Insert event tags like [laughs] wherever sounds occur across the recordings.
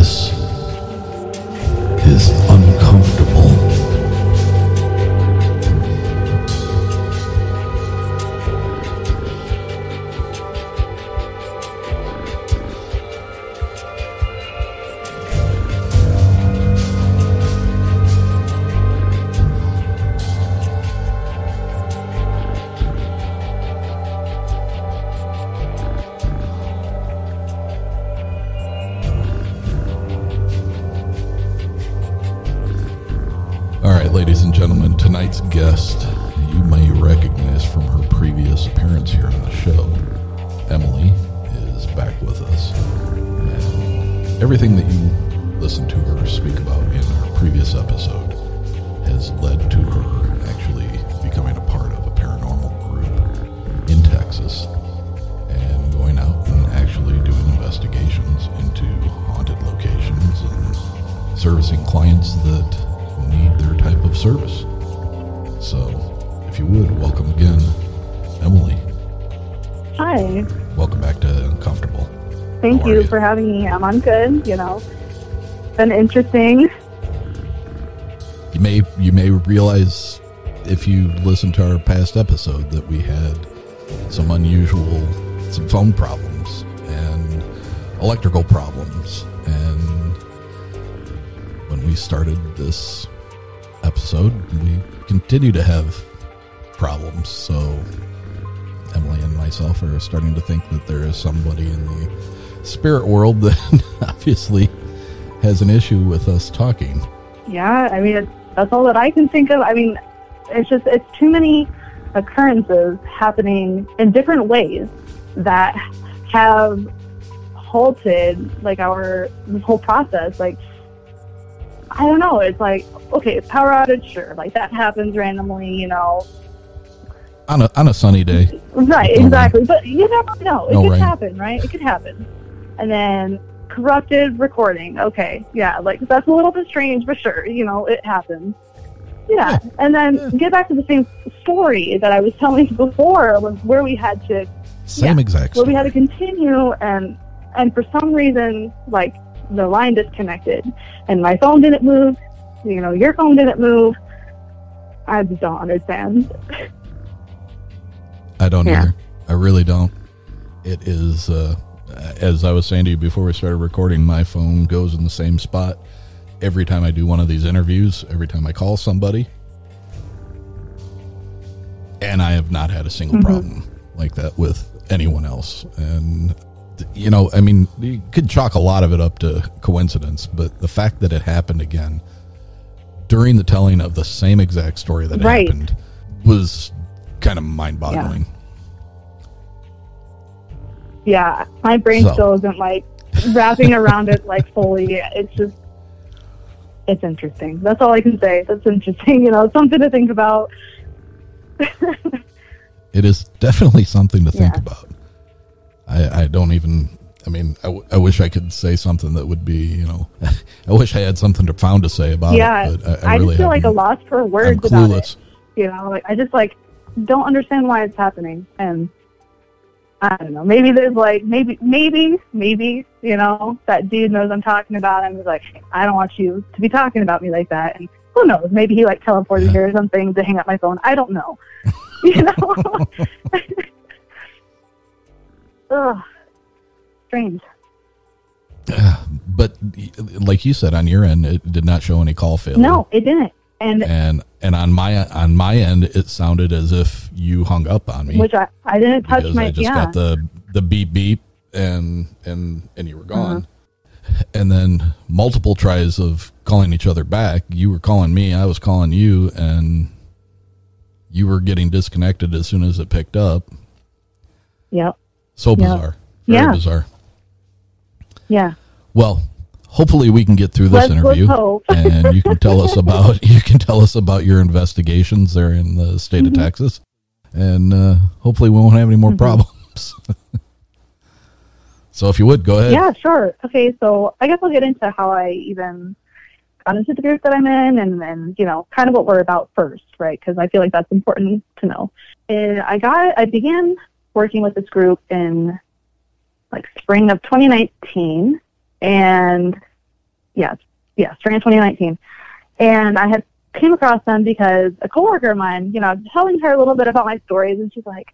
and everything that you listened to her speak about in her previous episode has led to her actually becoming a part of a paranormal group in Texas and going out and actually doing investigations into haunted locations and servicing clients that need their type of service. Thank you you? for having me. I'm on good, you know. Been interesting. You may you may realize if you listen to our past episode that we had some unusual some phone problems and electrical problems and when we started this episode we continue to have problems so Emily and myself are starting to think that there is somebody in the spirit world that [laughs] obviously has an issue with us talking Yeah, I mean, it's, that's all that I can think of. I mean, it's just, it's too many occurrences happening in different ways that have halted, like, our this whole process. Like, I don't know. It's like, okay, it's power outage, sure. Like, that happens randomly, you know. on a on a sunny day. Right, No exactly. But you never know. It No could rain. happen, right? It could happen. And then corrupted recording. Okay, yeah, like that's a little bit strange, but sure, you know, it happens. Yeah, and then get back to the same story that I was telling [laughs] before, was where we had to Same Yeah. exact Well, we had to continue, and and for some reason, like the line disconnected, and my phone didn't move. You know, your phone didn't move. I just don't understand. I don't Yeah. either. I really don't. It is, uh, as I was saying to you before we started recording, my phone goes in the same spot every time I do one of these interviews, every time I call somebody. And I have not had a single Mhm. problem like that with anyone else. And, you know, I mean, you could chalk a lot of it up to coincidence, but the fact that it happened again during the telling of the same exact story that Right. happened was kind of mind boggling. Yeah, my brain So. still isn't like wrapping around it like fully. It's just, it's interesting. That's all I can say. That's interesting. You know, something to think about. [laughs] It is definitely something to think Yeah. about. I, I don't even. I mean, I, w- I wish I could say something that would be, you know, [laughs] I wish I had something profound to say about yeah, it. Yeah, I, I, really just feel like a loss for I'm words about it. clueless. You know, like I just like don't understand why it's happening, and I don't know. Maybe there's like maybe maybe maybe you know that dude knows I'm talking about him. He's like, I don't want you to be talking about me like that, and who knows? Maybe he like teleported here or something to hang up my phone. I don't know. [laughs] you know. [laughs] Ugh, strange. [sighs] But like you said, on your end, it did not show any call failure. No, it didn't. And And and on my on my end, it sounded as if you hung up on me. which I, I didn't touch my I just yeah. got the the beep beep and and and you were uh-huh. gone. And then multiple tries of calling each other back. You were calling me, I was calling you, and you were getting disconnected as soon as it picked up. Yep. So Yep. bizarre. Very Yeah. bizarre. Yeah. Well, hopefully we can get through this Let's- interview [laughs] and you can tell us about [laughs] you can tell us about your investigations there in the state Mm-hmm. of Texas. And uh, hopefully we won't have any more problems. [laughs] so if you would go ahead. Yeah, sure. Okay, so I guess I'll get into how I even got into the group that I'm in and then, you know, kind of what we're about first, right? Because I feel like that's important to know. And I got, I began working with this group in like spring of 2019 and yeah, yeah, spring of 2019. And I had came across them because a coworker of mine, you know, telling her a little bit about my stories and she's like,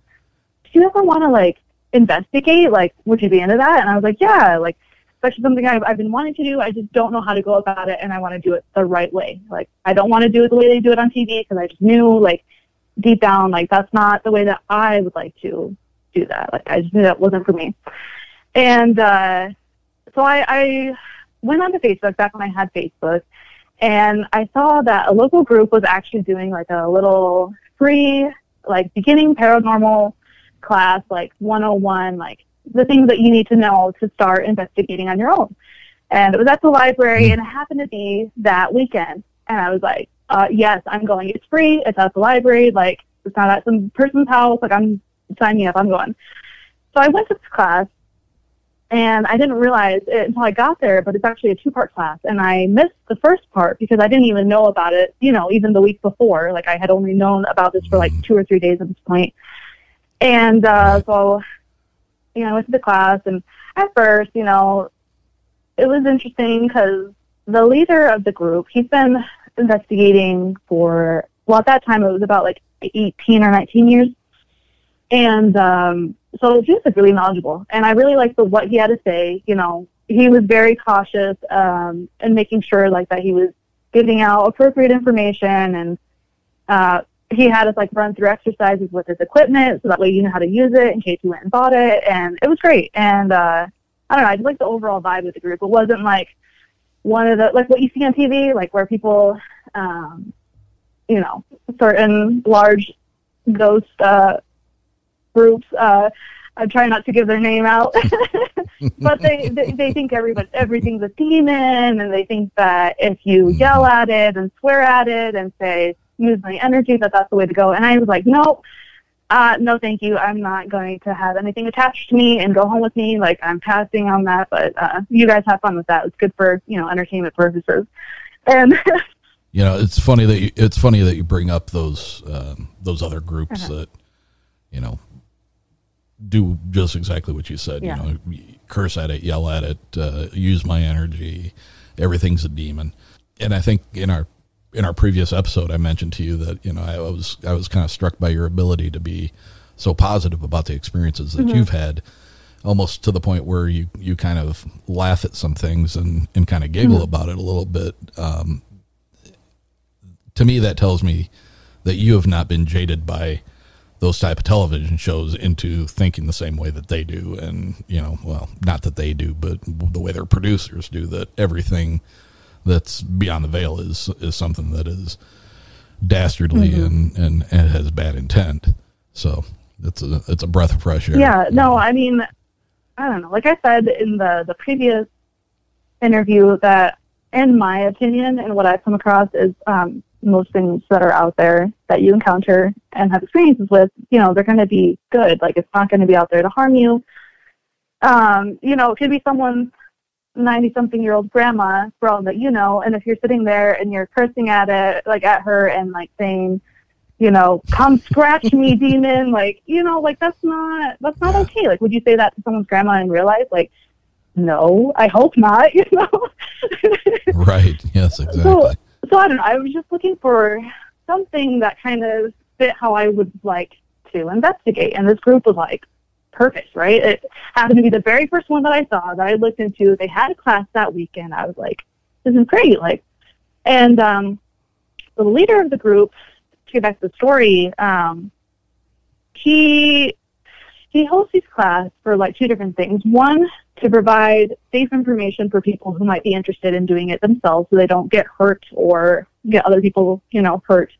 do you ever want to like investigate? Like, would you be into that? And I was like, yeah, like, Especially something I've, I've been wanting to do. I just don't know how to go about it and I want to do it the right way. Like, I don't want to do it the way they do it on TV because I just knew, like, deep down, like, that's not the way that I would like to do that. Like, I just knew that wasn't for me. And, uh, so I, I went onto Facebook back when I had Facebook and I saw that a local group was actually doing like a little free, like beginning paranormal class, like 101, like the things that you need to know to start investigating on your own. And it was at the library and it happened to be that weekend. And I was like, uh, yes, I'm going. It's free. It's at the library. Like, it's not at some person's house. Like, I'm signing up. I'm going. So I went to this class and I didn't realize it until I got there, but it's actually a two part class. And I missed the first part because I didn't even know about it, you know, even the week before. Like I had only known about this for like two or three days at this point. And uh, so, you know, I went to the class, and at first, you know, it was interesting because the leader of the group, he's been investigating for, well, at that time it was about like 18 or 19 years. And um, so was like, really knowledgeable, and I really liked the what he had to say. You know, he was very cautious um, and making sure like that he was giving out appropriate information, and uh, he had us like run through exercises with his equipment, so that way you know how to use it in case you went and bought it, and it was great. And uh, I don't know, I just like the overall vibe of the group. It wasn't like one of the like what you see on TV, like where people, um, you know, certain large ghost uh, groups. Uh, I'm trying not to give their name out, [laughs] [laughs] but they, they they think everybody everything's a demon, and they think that if you yell at it and swear at it and say use my energy, that that's the way to go. And I was like, nope. Uh, no, thank you. I'm not going to have anything attached to me and go home with me. Like I'm passing on that, but uh, you guys have fun with that. It's good for you know entertainment purposes. And [laughs] You know, it's funny that you, it's funny that you bring up those um, those other groups Uh-huh. that you know do just exactly what you said. Yeah. You know, curse at it, yell at it, uh, use my energy. Everything's a demon. And I think in our in our previous episode, I mentioned to you that you know I was I was kind of struck by your ability to be so positive about the experiences that Mhm. you've had, almost to the point where you you kind of laugh at some things and and kind of giggle Mhm. about it a little bit. Um, to me, that tells me that you have not been jaded by those type of television shows into thinking the same way that they do and you know well not that they do but the way their producers do that everything that's beyond the veil is is something that is dastardly Mhm. and, and and has bad intent so it's a it's a breath of fresh air Yeah, no, I mean, I don't know. Like I said in the the previous interview, that in my opinion and what I've come across is um, most things that are out there that you encounter and have experiences with, you know, they're going to be good. Like it's not going to be out there to harm you. Um, you know, it could be someone's 90 something year old grandma for all that you know. And if you're sitting there and you're cursing at it, like at her and like saying, you know, come scratch me, [laughs] demon. Like, you know, like that's not that's not okay. Like, would you say that to someone's grandma in real life? Like, no, I hope not. [laughs] You know. right yes exactly So, so I don't know. I was just looking for something that kind of fit how I would like to investigate, and this group was like perfect, right? It happened to be the very first one that I saw that I looked into. They had a class that weekend. I was like, this is great. Like, and um, the leader of the group, to get back to the story, um, he he hosts these class for like two different things. One, to provide safe information for people who might be interested in doing it themselves so they don't get hurt or get other people, you know, hurt.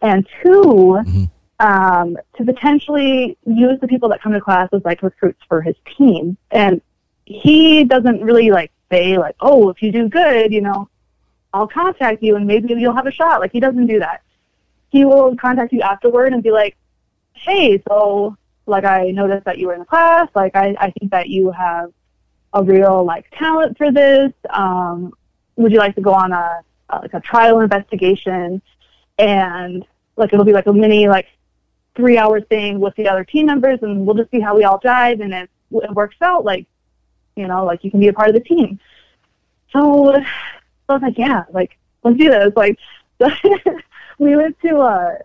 And 2 um, to potentially use the people that come to class as like recruits for his team. And he doesn't really like say like, oh, if you do good, you know, I'll contact you and maybe you'll have a shot. Like he doesn't do that. He will contact you afterward and be like, hey, so like I noticed that you were in the class. Like I, I think that you have a real like talent for this. Um, would you like to go on a, a like a trial investigation? And like it'll be like a mini like three hour thing with the other team members, and we'll just see how we all jive. And if it works out, like you know, like you can be a part of the team. So, so I was like, yeah, like let's do this. Like [laughs] we went to uh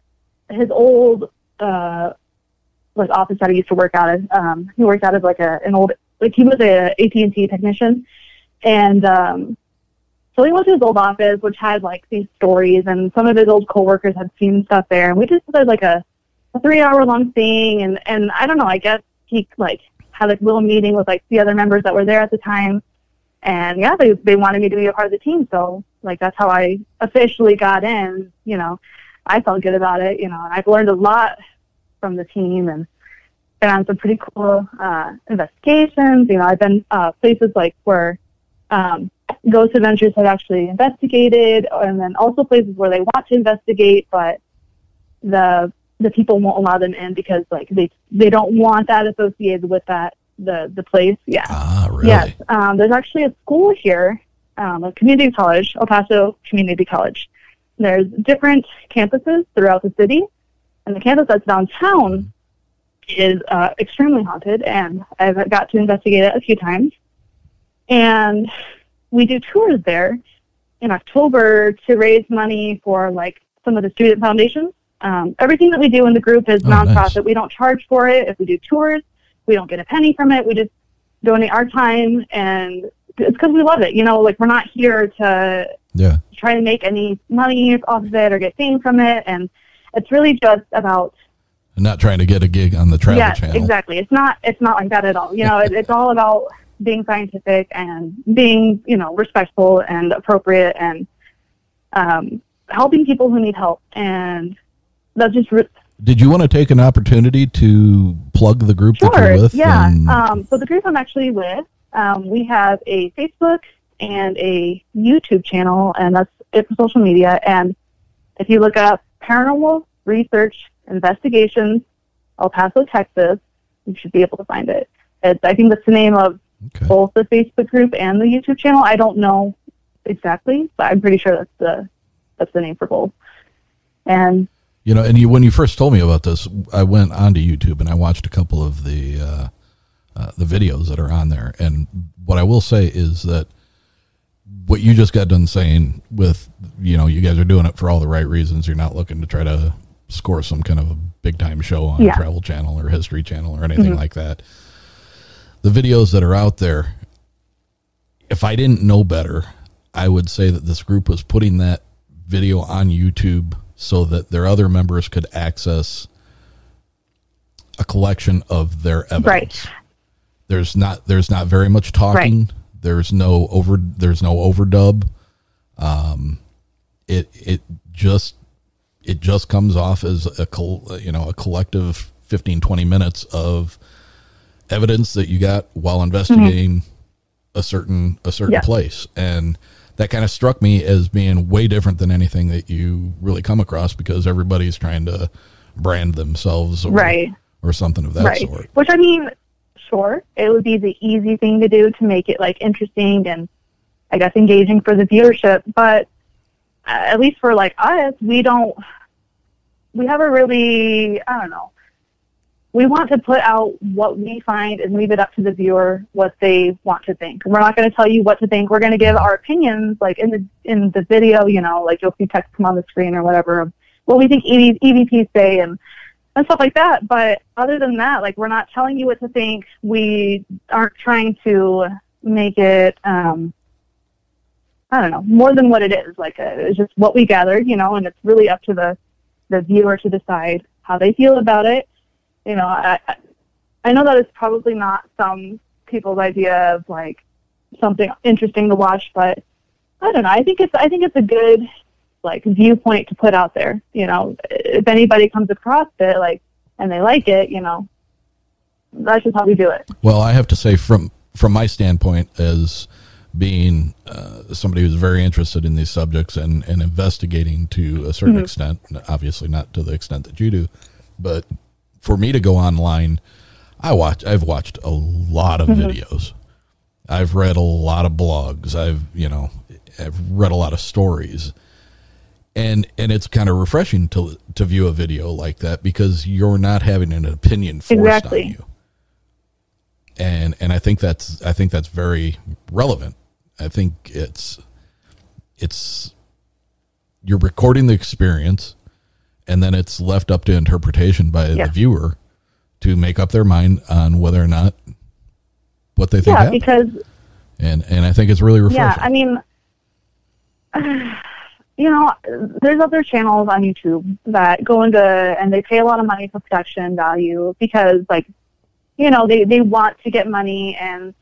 his old uh like office that I used to work out of. Um, he worked out of like a an old like he was a AT and T technician, and um, so we went to his old office, which had like these stories, and some of his old coworkers had seen stuff there, and we just did like a, a three hour long thing, and and I don't know, I guess he like had like a little meeting with like the other members that were there at the time, and yeah, they they wanted me to be a part of the team, so like that's how I officially got in. You know, I felt good about it, you know, and I've learned a lot from the team and been on some pretty cool uh, investigations. You know, I've been uh, places like where um, Ghost Adventures had actually investigated, and then also places where they want to investigate, but the the people won't allow them in because like they they don't want that associated with that the the place. Yeah. Ah, really? Yes. Um, there's actually a school here, um, a community college, El Paso Community College. There's different campuses throughout the city, and the campus that's downtown is uh, extremely haunted, and I've got to investigate it a few times. And we do tours there in October to raise money for like some of the student foundations. Um, everything that we do in the group is Oh, nonprofit. nice. We don't charge for it. If we do tours, we don't get a penny from it. We just donate our time, and it's because we love it. You know, like we're not here to Yeah. try to make any money off of it or get fame from it, and it's really just about I'm not trying to get a gig on the Travel yes, Channel. exactly. It's not it's not like that at all. You know, it, it's all about being scientific and being you know respectful and appropriate and um, helping people who need help. And that's just re- Did you want to take an opportunity to plug the group that Sure. you're with? Yeah. and- Um, so the group I'm actually with, um, we have a Facebook and a YouTube channel, and that's it for social media. And if you look up Paranormal Research Investigations, El Paso, Texas, you should be able to find it. It's, I think that's the name of both the Facebook group and the YouTube channel. I don't know exactly, but I'm pretty sure that's the that's the name for both. And You know, and you, when you first told me about this, I went onto YouTube and I watched a couple of the uh, uh, the videos that are on there. And what I will say is that what you just got done saying with you know you guys are doing it for all the right reasons. You're not looking to try to score some kind of a big time show on Yeah. Travel Channel or History Channel or anything Mhm. like that. The videos that are out there, if I didn't know better, I would say that this group was putting that video on YouTube so that their other members could access a collection of their evidence. Right. There's not there's not very much talking. There's no over there's no overdub. Um, it it just it just comes off as a col- you know a collective 15 20 minutes of evidence that you got while investigating mm-hmm. a certain a certain Yeah. place and that kind of struck me as being way different than anything that you really come across because everybody's trying to brand themselves or, Right. or something of that right. sort Which I mean, sure, it would be the easy thing to do to make it like interesting and I guess engaging for the viewership. But at least for like us, we don't. We have a really I don't know. We want to put out what we find and leave it up to the viewer what they want to think. We're not going to tell you what to think. We're going to give our opinions, like in the in the video. You know, like you'll see text come on the screen or whatever. What we think EV, EVPs say and and stuff like that. But other than that, like we're not telling you what to think. We aren't trying to make it, um, I don't know, more than what it is. Like uh, it's just what we gathered, you know, and it's really up to the the viewer to decide how they feel about it. You know, I I- know that it's probably not some people's idea of like something interesting to watch, but I don't know. I think it's I think it's a good like viewpoint to put out there. You know, if anybody comes across it like and they like it, you know, that's just how we do it. Well, I have to say, from from my standpoint, as being uh, somebody who's very interested in these subjects and, and investigating to a certain Mhm. extent, obviously not to the extent that you do, but for me to go online, I watch. I've watched a lot of Mhm. videos. I've read a lot of blogs. I've you know, I've read a lot of stories, and and it's kind of refreshing to to view a video like that because you're not having an opinion forced Exactly. on you and and I think that's I think that's very relevant. I think it's it's you're recording the experience, and then it's left up to interpretation by Yeah. the viewer to make up their mind on whether or not what they think Yeah, happened. because and and I think it's really refreshing. Yeah, I mean, [sighs] you know, there's other channels on YouTube that go into and they pay a lot of money for production value because, like, you know, they they want to get money and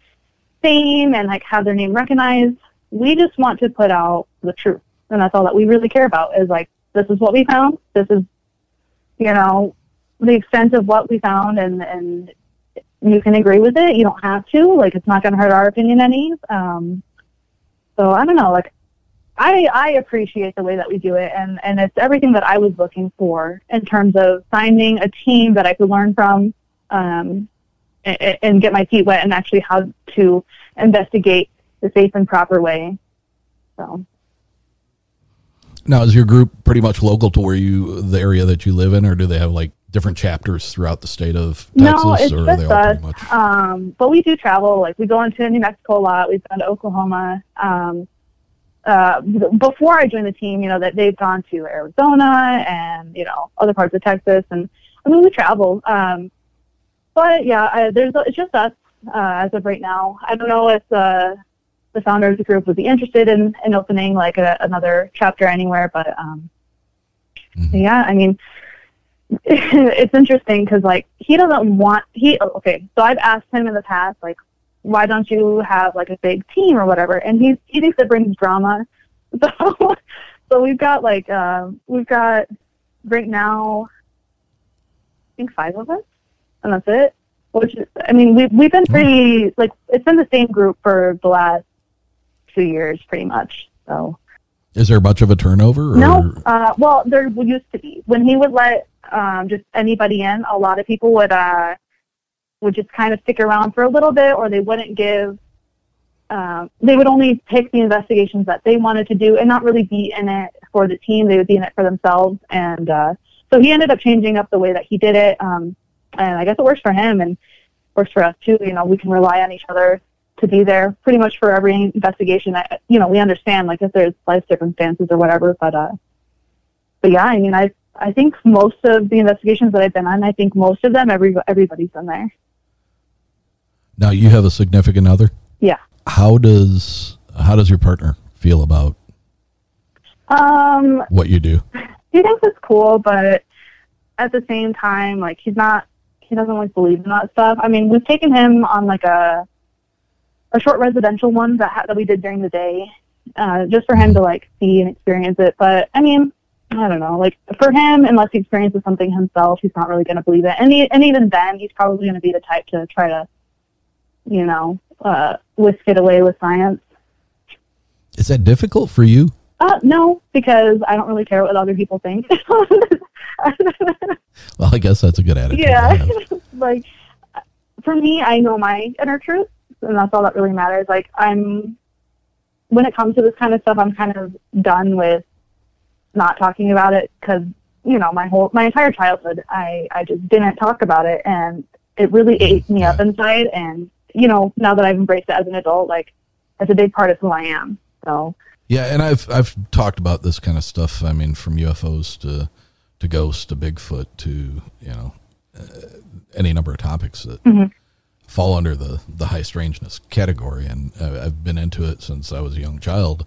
fame and like have their name recognized. We just want to put out the truth, and that's all that we really care about. Is like, this is what we found. This is, you know, the extent of what we found, and and you can agree with it. You don't have to. Like, it's not going to hurt our opinion any. Um, so I don't know. Like, I I appreciate the way that we do it, and and it's everything that I was looking for in terms of finding a team that I could learn from, um, and, and get my feet wet, and actually how to investigate the safe and proper way. So now, is your group pretty much local to where you the area that you live in, or do they have like different chapters throughout the state of Texas, no, it's just all us. Um, but we do travel. Like we go into New Mexico a lot. We've gone to Oklahoma. Um, uh, before I joined the team, you know that they've gone to Arizona and you know other parts of Texas, and I mean we travel. Um, but yeah, I, there's it's just us uh, as of right now. I don't know if uh, the founder of the group would be interested in, in opening like a, another chapter anywhere, but um, yeah, I mean [laughs] it's interesting because like he doesn't want he okay so i've asked him in the past like why don't you have like a big team or whatever? And he he thinks it brings drama. [laughs] So so we've got like um we've got right now i think five of us and that's it which is i mean we've we've been pretty like it's been the same group for the last two years pretty much so Is there much of a turnover? Or? no, uh, well, there used to be when he would let um, just anybody in. A lot of people would uh, would just kind of stick around for a little bit, or they wouldn't give. Um, they would only pick the investigations that they wanted to do, and not really be in it for the team. They would be in it for themselves, and uh, so he ended up changing up the way that he did it. Um, and I guess it works for him and works for us too. You know, we can rely on each other to be there pretty much for every investigation. I, you know, we understand like if there's life circumstances or whatever, but uh, but yeah, I mean, I I think most of the investigations that I've been on, I think most of them, every everybody's been there. Now you have a significant other. Yeah. How does how does your partner feel about Um, what you do? he thinks it's cool, but at the same time, like he's not, he doesn't like believe in that stuff. I mean, we've taken him on like a a short residential one that ha- that we did during the day, uh, just for him to like see and experience it. But I mean, I don't know, like for him, unless he experiences something himself, he's not really going to believe it. And he, and even then, he's probably going to be the type to try to, you know, uh, whisk it away with science. Is that difficult for you? Uh, no, because I don't really care what other people think. [laughs] [laughs] [laughs] Well, I guess that's a good attitude. yeah, [laughs] like for me, I know my inner truth, and that's all that really matters. Like I'm, when it comes to this kind of stuff, I'm kind of done with not talking about it because you know my whole my entire childhood, I I just didn't talk about it, and it really mm-hmm. ate me up inside. And you know, now that I've embraced it as an adult, like it's a big part of who I am. So Yeah, and I've I've talked about this kind of stuff. I mean, from UFOs to to ghosts to Bigfoot to you know uh, any number of topics that Mhm. fall under the the high strangeness category. And I- I've been into it since I was a young child,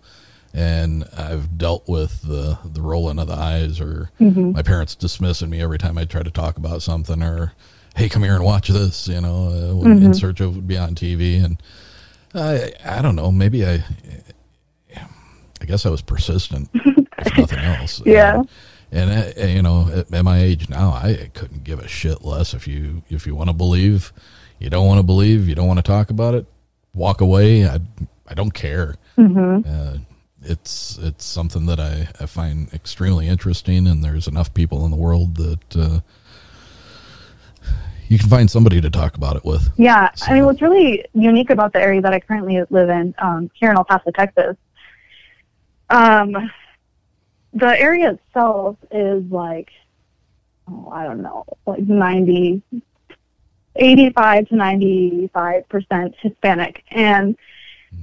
and I've dealt with the the rolling of the eyes or Mhm. my parents dismissing me every time I try to talk about something or hey, come here and watch this. You know, uh, when in search of would be on TV and. I I don't know. Maybe I I guess I was persistent, if [laughs] nothing else. Yeah. And, and uh, you know, at, at my age now, I couldn't give a shit less if you if you want to believe, you don't want to believe, you don't want to talk about it, walk away. I I don't care. Mhm. Uh, it's it's something that I, I find extremely interesting, and there's enough people in the world that uh, you can find somebody to talk about it with. Yeah, I mean, what's really unique about the area that I currently live in, um, here in El Paso, Texas, um, the area itself is like, oh, I don't know, like 90, 85 to 95% Hispanic and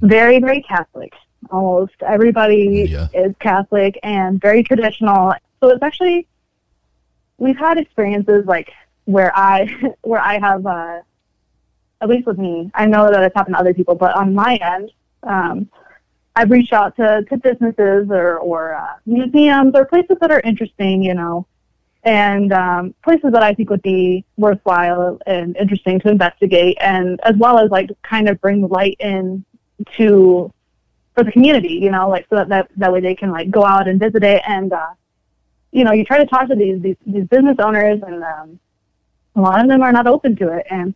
very, very Catholic. Almost everybody is Catholic and very traditional. So it's actually, we've had experiences like where I, [laughs] where I have, uh, at least with me, I know that it's happened to other people, but on my end, um, I've reached out to, to businesses or, or uh, museums or places that are interesting, you know, and um, places that I think would be worthwhile and interesting to investigate, and as well as like kind of bring light in to for the community, you know, like so that that, that way they can like go out and visit it, and uh, you know, you try to talk to these these, these business owners, and um, a lot of them are not open to it, and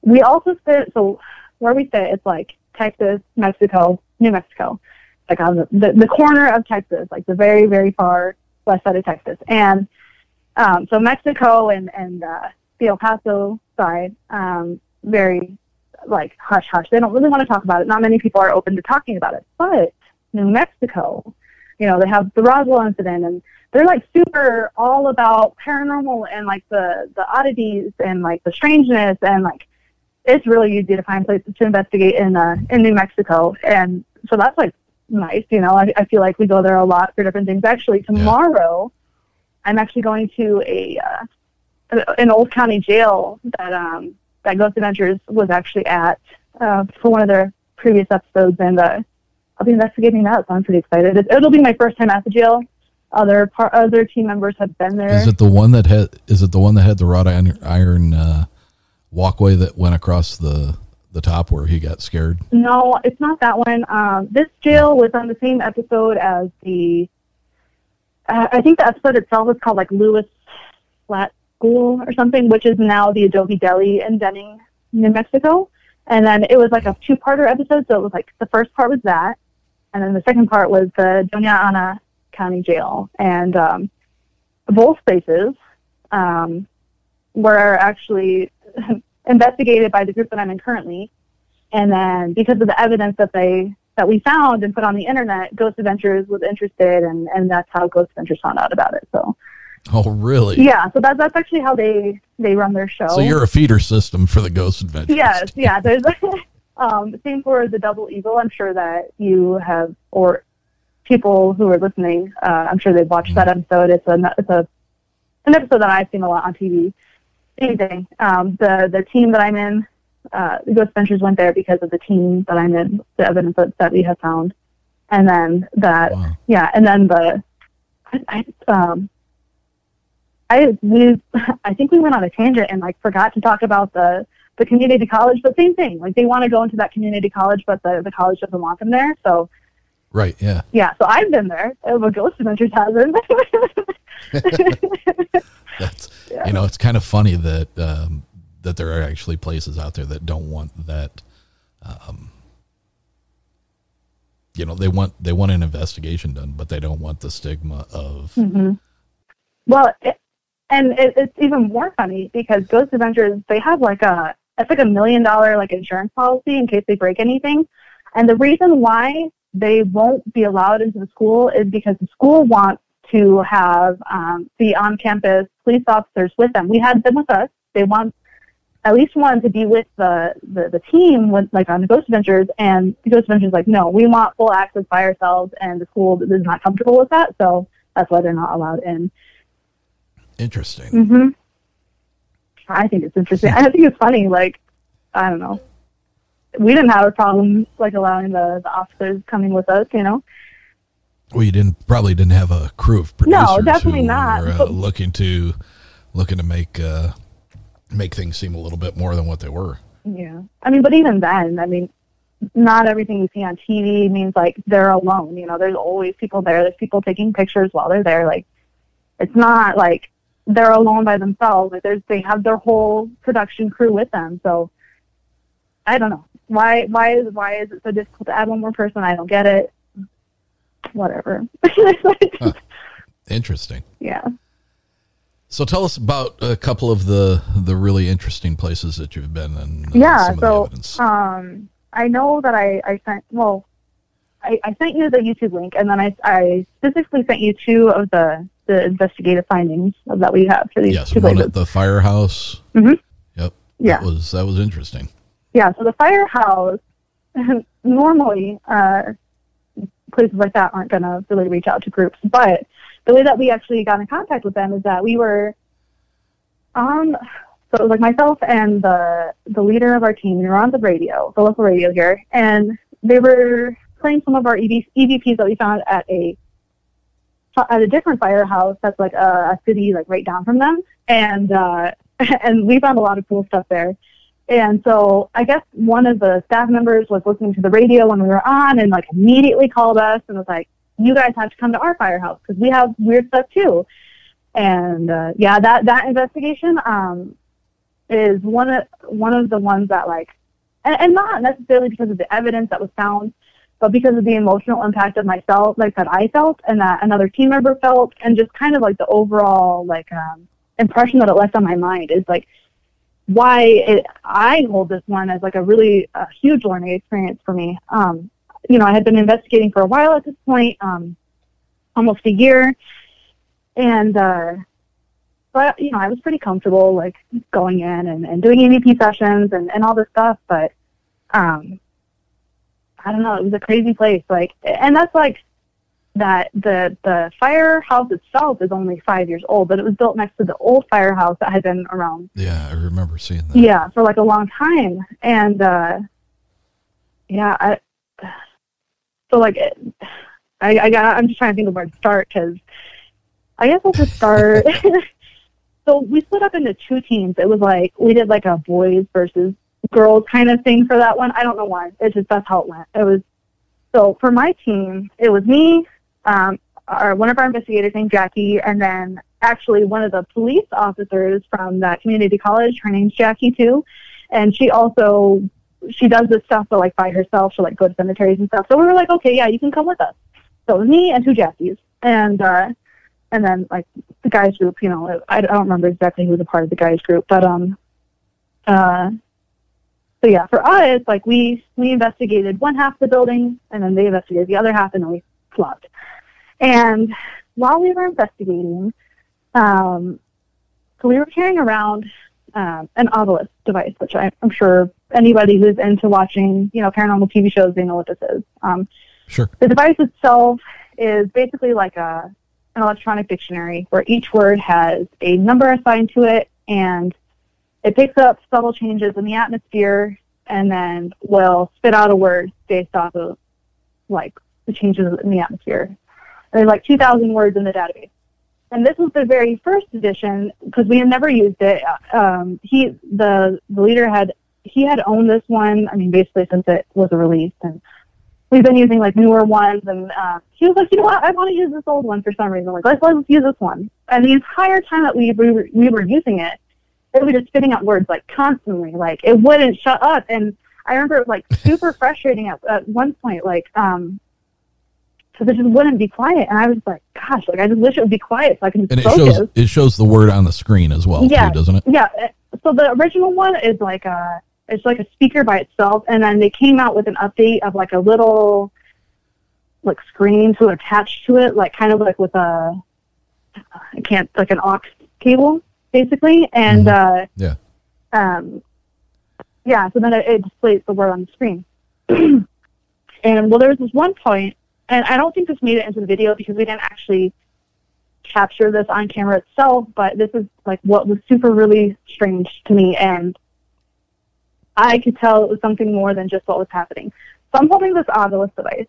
we also sit so where we sit, it's like Texas, Mexico, New Mexico, like on the, the, the corner of Texas, like the very, very far west side of Texas. And um, so Mexico and, and uh, the El Paso side, um, very like hush hush. They don't really want to talk about it. Not many people are open to talking about it. But New Mexico, you know, they have the Roswell incident and they're like super all about paranormal and like the, the oddities and like the strangeness and like it's really easy to find places to investigate in uh, in New Mexico, and so that's like nice. You know, I, I feel like we go there a lot for different things. Actually, tomorrow, I'm actually going to a uh, an old county jail that um that Ghost Adventures was actually at uh, for one of their previous episodes, and uh, I'll be investigating that. So I'm pretty excited. It, it'll be my first time at the jail. Other par- other team members have been there. Is it the one that had? Is it the one that had the wrought iron, iron uh, walkway that went across the the top where he got scared? No, it's not that one. Um, this jail was on the same episode as the. Uh, I think the episode itself was called like Lewis Flat School or something, which is now the Adobe Deli in Deming, New Mexico. And then it was like a two-parter episode, so it was like the first part was that, and then the second part was the Doña Ana County Jail, and um, both places um, were actually [laughs] investigated by the group that I'm in currently. And then because of the evidence that they that we found and put on the internet, Ghost Adventures was interested, and and that's how Ghost Adventures found out about it. So Oh, really? Yeah, so that's that's actually how they they run their show. So you're a feeder system for the Ghost Adventures. Yes, yeah. There's [laughs] um, same for the Double Eagle. I'm sure that you have, or people who are listening, uh, I'm sure they've watched that episode. It's a it's a an episode that I've seen a lot on TV. Same thing. Um, the the team that I'm in, uh, the Ghost Adventures went there because of the team that I'm in, the evidence that, that we have found, and then that yeah, and then the I, I um I we [laughs] I think we went on a tangent and like forgot to talk about the the community college, but same thing. Like they want to go into that community college, but the the college doesn't want them there. So Right. Yeah. yeah, so I've been there, but Ghost Adventures [laughs] hasn't. That's you know, it's kind of funny that um, that there are actually places out there that don't want that. Um, you know, they want they want an investigation done, but they don't want the stigma of hmm Well, it, and it, it's even more funny because Ghost Adventures they have like a it's like a million dollar like insurance policy in case they break anything, and the reason why they won't be allowed into the school is because the school wants to have um, the on campus police officers with them. We had them with us. They want at least one to be with the, the, the team with like on the Ghost Adventures and the Ghost Adventures like, no, we want full access by ourselves and the school is not comfortable with that, so that's why they're not allowed in. interesting. hmm I think it's interesting. I think it's funny. Like, I don't know. We didn't have a problem like allowing the, the officers coming with us. You know. Well, you didn't probably didn't have a crew of producers. No, definitely who not. Were, uh, But- looking to looking to make uh, make things seem a little bit more than what they were. Yeah. I mean, but even then, I mean, not everything you see on TV means like they're alone. You know, there's always people there. There's people taking pictures while they're there. Like, it's not like they're alone by themselves. Like, there's they have their whole production crew with them. So, I don't know why. Why is why is it so difficult to add one more person? I don't get it. Whatever. [laughs] Interesting. yeah. So tell us about a couple of the the really interesting places that you've been and uh, yeah so um i know that i i sent well I, I sent you the youtube link and then i i specifically sent you two of the the investigative findings that we have for these yes, two one places at the firehouse. Mhm. Yep. Yeah. That was that was interesting. Yeah so the firehouse [laughs] normally uh places like that aren't going to really reach out to groups but the way that we actually got in contact with them is that we were on so it was like myself and the the leader of our team we were on the radio the local radio here and they were playing some of our EV, evps that we found at a at a different firehouse that's like a, a city like right down from them and uh [laughs] and we found a lot of cool stuff there and so I guess one of the staff members was listening to the radio when we were on and like immediately called us and was like, you guys have to come to our firehouse because we have weird stuff too. And uh, yeah, that that investigation um, is one of one of the ones that like, and, and not necessarily because of the evidence that was found, but because of the emotional impact of myself, like that I felt and that another team member felt, and just kind of like the overall like um, impression that it left on my mind is like why it, I hold this one as like a really uh, huge learning experience for me. Um, you know, I had been investigating for a while at this point, um, almost a year, and uh, but you know, I was pretty comfortable like going in and, and doing EVP sessions and, and all this stuff. But um, I don't know, it was a crazy place. Like, and that's like that the the firehouse itself is only five years old, but it was built next to the old firehouse that had been around. Yeah, I remember seeing that. yeah for like a long time. And uh yeah i so like it, i i got i'm just trying to think of where to start because i guess i'll just start. [laughs] So we split up into two teams. It was like we did like a boys versus girls kind of thing for that one. I don't know why. It's just that's how it went. It was so for my team it was me um our one of our investigators named jackie and then actually one of the police officers from that community college her name's jackie too. And she also she does this stuff but like by herself she'll like go to cemeteries and stuff. So we were like okay yeah you can come with us. So it was me and two jackies. And uh and then like the guys group you know i, I don't remember exactly who was a part of the guys group but um uh so yeah for us like we we investigated one half of the building and then they investigated the other half and then we flopped and while we were investigating Um, so we were carrying around um, an Ovilus device, which I, I'm sure anybody who's into watching, you know, paranormal TV shows, they know what this is. Um, Sure. the device itself is basically like a an electronic dictionary where each word has a number assigned to it and it picks up subtle changes in the atmosphere and then will spit out a word based off of like the changes in the atmosphere. There's like 2,000 words in the database. And this was the very first edition because we had never used it. Um, he, the the leader had he had owned this one. I mean, basically since it was released, and we've been using like newer ones. And uh, he was like, you know what, I want to use this old one for some reason. Like, let's let's use this one. And the entire time that we we were, we were using it, it was just spitting out words like constantly. Like it wouldn't shut up. And I remember it was like super frustrating at, at one point. Like, um, because it just wouldn't be quiet. And I was like, gosh, like I just wish it would be quiet so I can just And it focus. shows it shows the word on the screen as well, yeah, too, doesn't it? Yeah. So the original one is like a it's like a speaker by itself, and then they came out with an update of like a little like screen to attach to it, like kind of like with a I can't like an aux cable basically, and uh, Yeah. um, yeah. So then it, it displays the word on the screen. [clears throat] and well, there was this one point, and I don't think this made it into the video because we didn't actually capture this on camera itself, but this is like what was super really strange to me and I could tell it was something more than just what was happening. So I'm holding this Ovilus device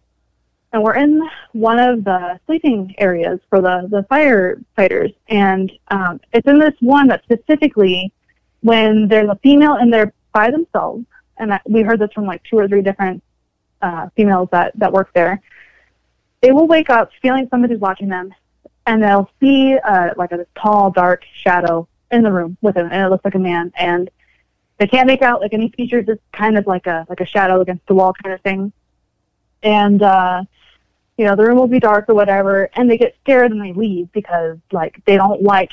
and we're in one of the sleeping areas for the, the firefighters and um, it's in this one that specifically when there's a female in there by themselves and that, we heard this from like two or three different uh, females that, that work there, they will wake up feeling somebody's watching them and they'll see uh, like a tall, dark shadow in the room with them, and it looks like a man. And they can't make out like any features. It's kind of like a like a shadow against the wall kind of thing. And uh, you know, the room will be dark or whatever, and they get scared and they leave because like they don't like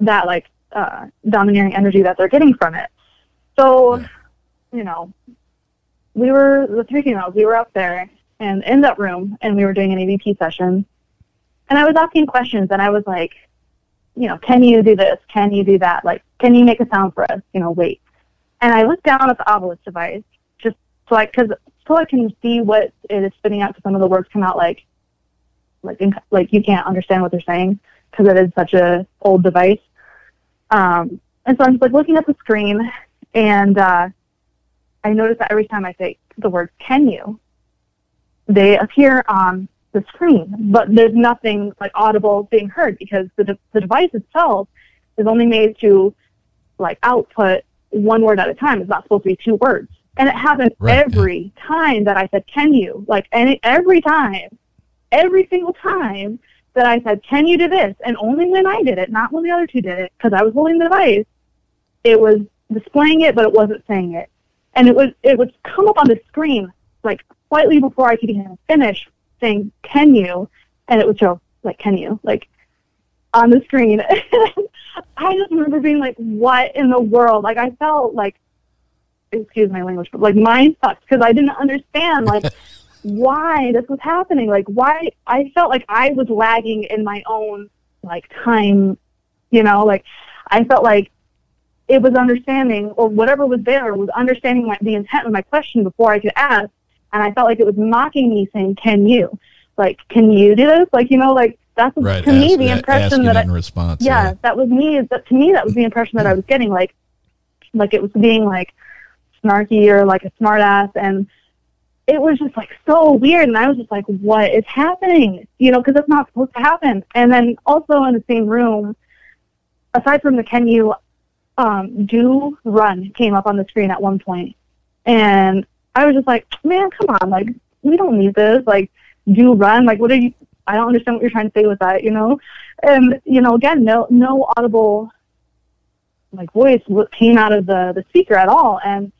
that like uh, domineering energy that they're getting from it. So, you know, we were the three females. We were up there and in that room, and we were doing an EVP session and I was asking questions, and I was like, you know, can you do this? Can you do that? Like, can you make a sound for us? You know, wait. And I looked down at the Ovilus device just so I, cause, so I can see what it is spitting out. Because some of the words come out like, like, in, like you can't understand what they're saying because it is such a old device. Um, and so I'm just like looking at the screen, and uh, I noticed that every time I say the word "can you," they appear on the screen, but there's nothing like audible being heard because the de- the device itself is only made to like output one word at a time. It's not supposed to be two words, and it happened Right, every time that I said "Can you?" Like any every time, every single time that I said "Can you do this?" and only when I did it, not when the other two did it, because I was holding the device, it was displaying it, but it wasn't saying it, and it was it would come up on the screen like slightly before I could even finish saying "Can you?" and it would show like "Can you?" like on the screen. [laughs] I just remember being like, "What in the world?" Like I felt like, excuse my language, but like mind fucked because I didn't understand like [laughs] why this was happening. Like why I felt like I was lagging in my own like time. You know, like I felt like it was understanding or whatever was there was understanding my, the intent of my question before I could ask and I felt like it was mocking me, saying, "Can you, like, can you do this?" Like, you know, like that's Right, to me the impression asking that I, response, Yeah, yeah. that was me. That to me, that was the impression that I was getting. Like, like it was being like snarky or like a smart ass, and it was just like so weird. And I was just like, "What is happening?" You know, because it's not supposed to happen. And then also in the same room, aside from the "Can you," um, "Do Run" came up on the screen at one point, and I was just like, man, come on, like we don't need this. Like, do run. Like, what are you? I don't understand what you're trying to say with that, you know. And you know, again, no, no audible like voice came out of the the speaker at all. And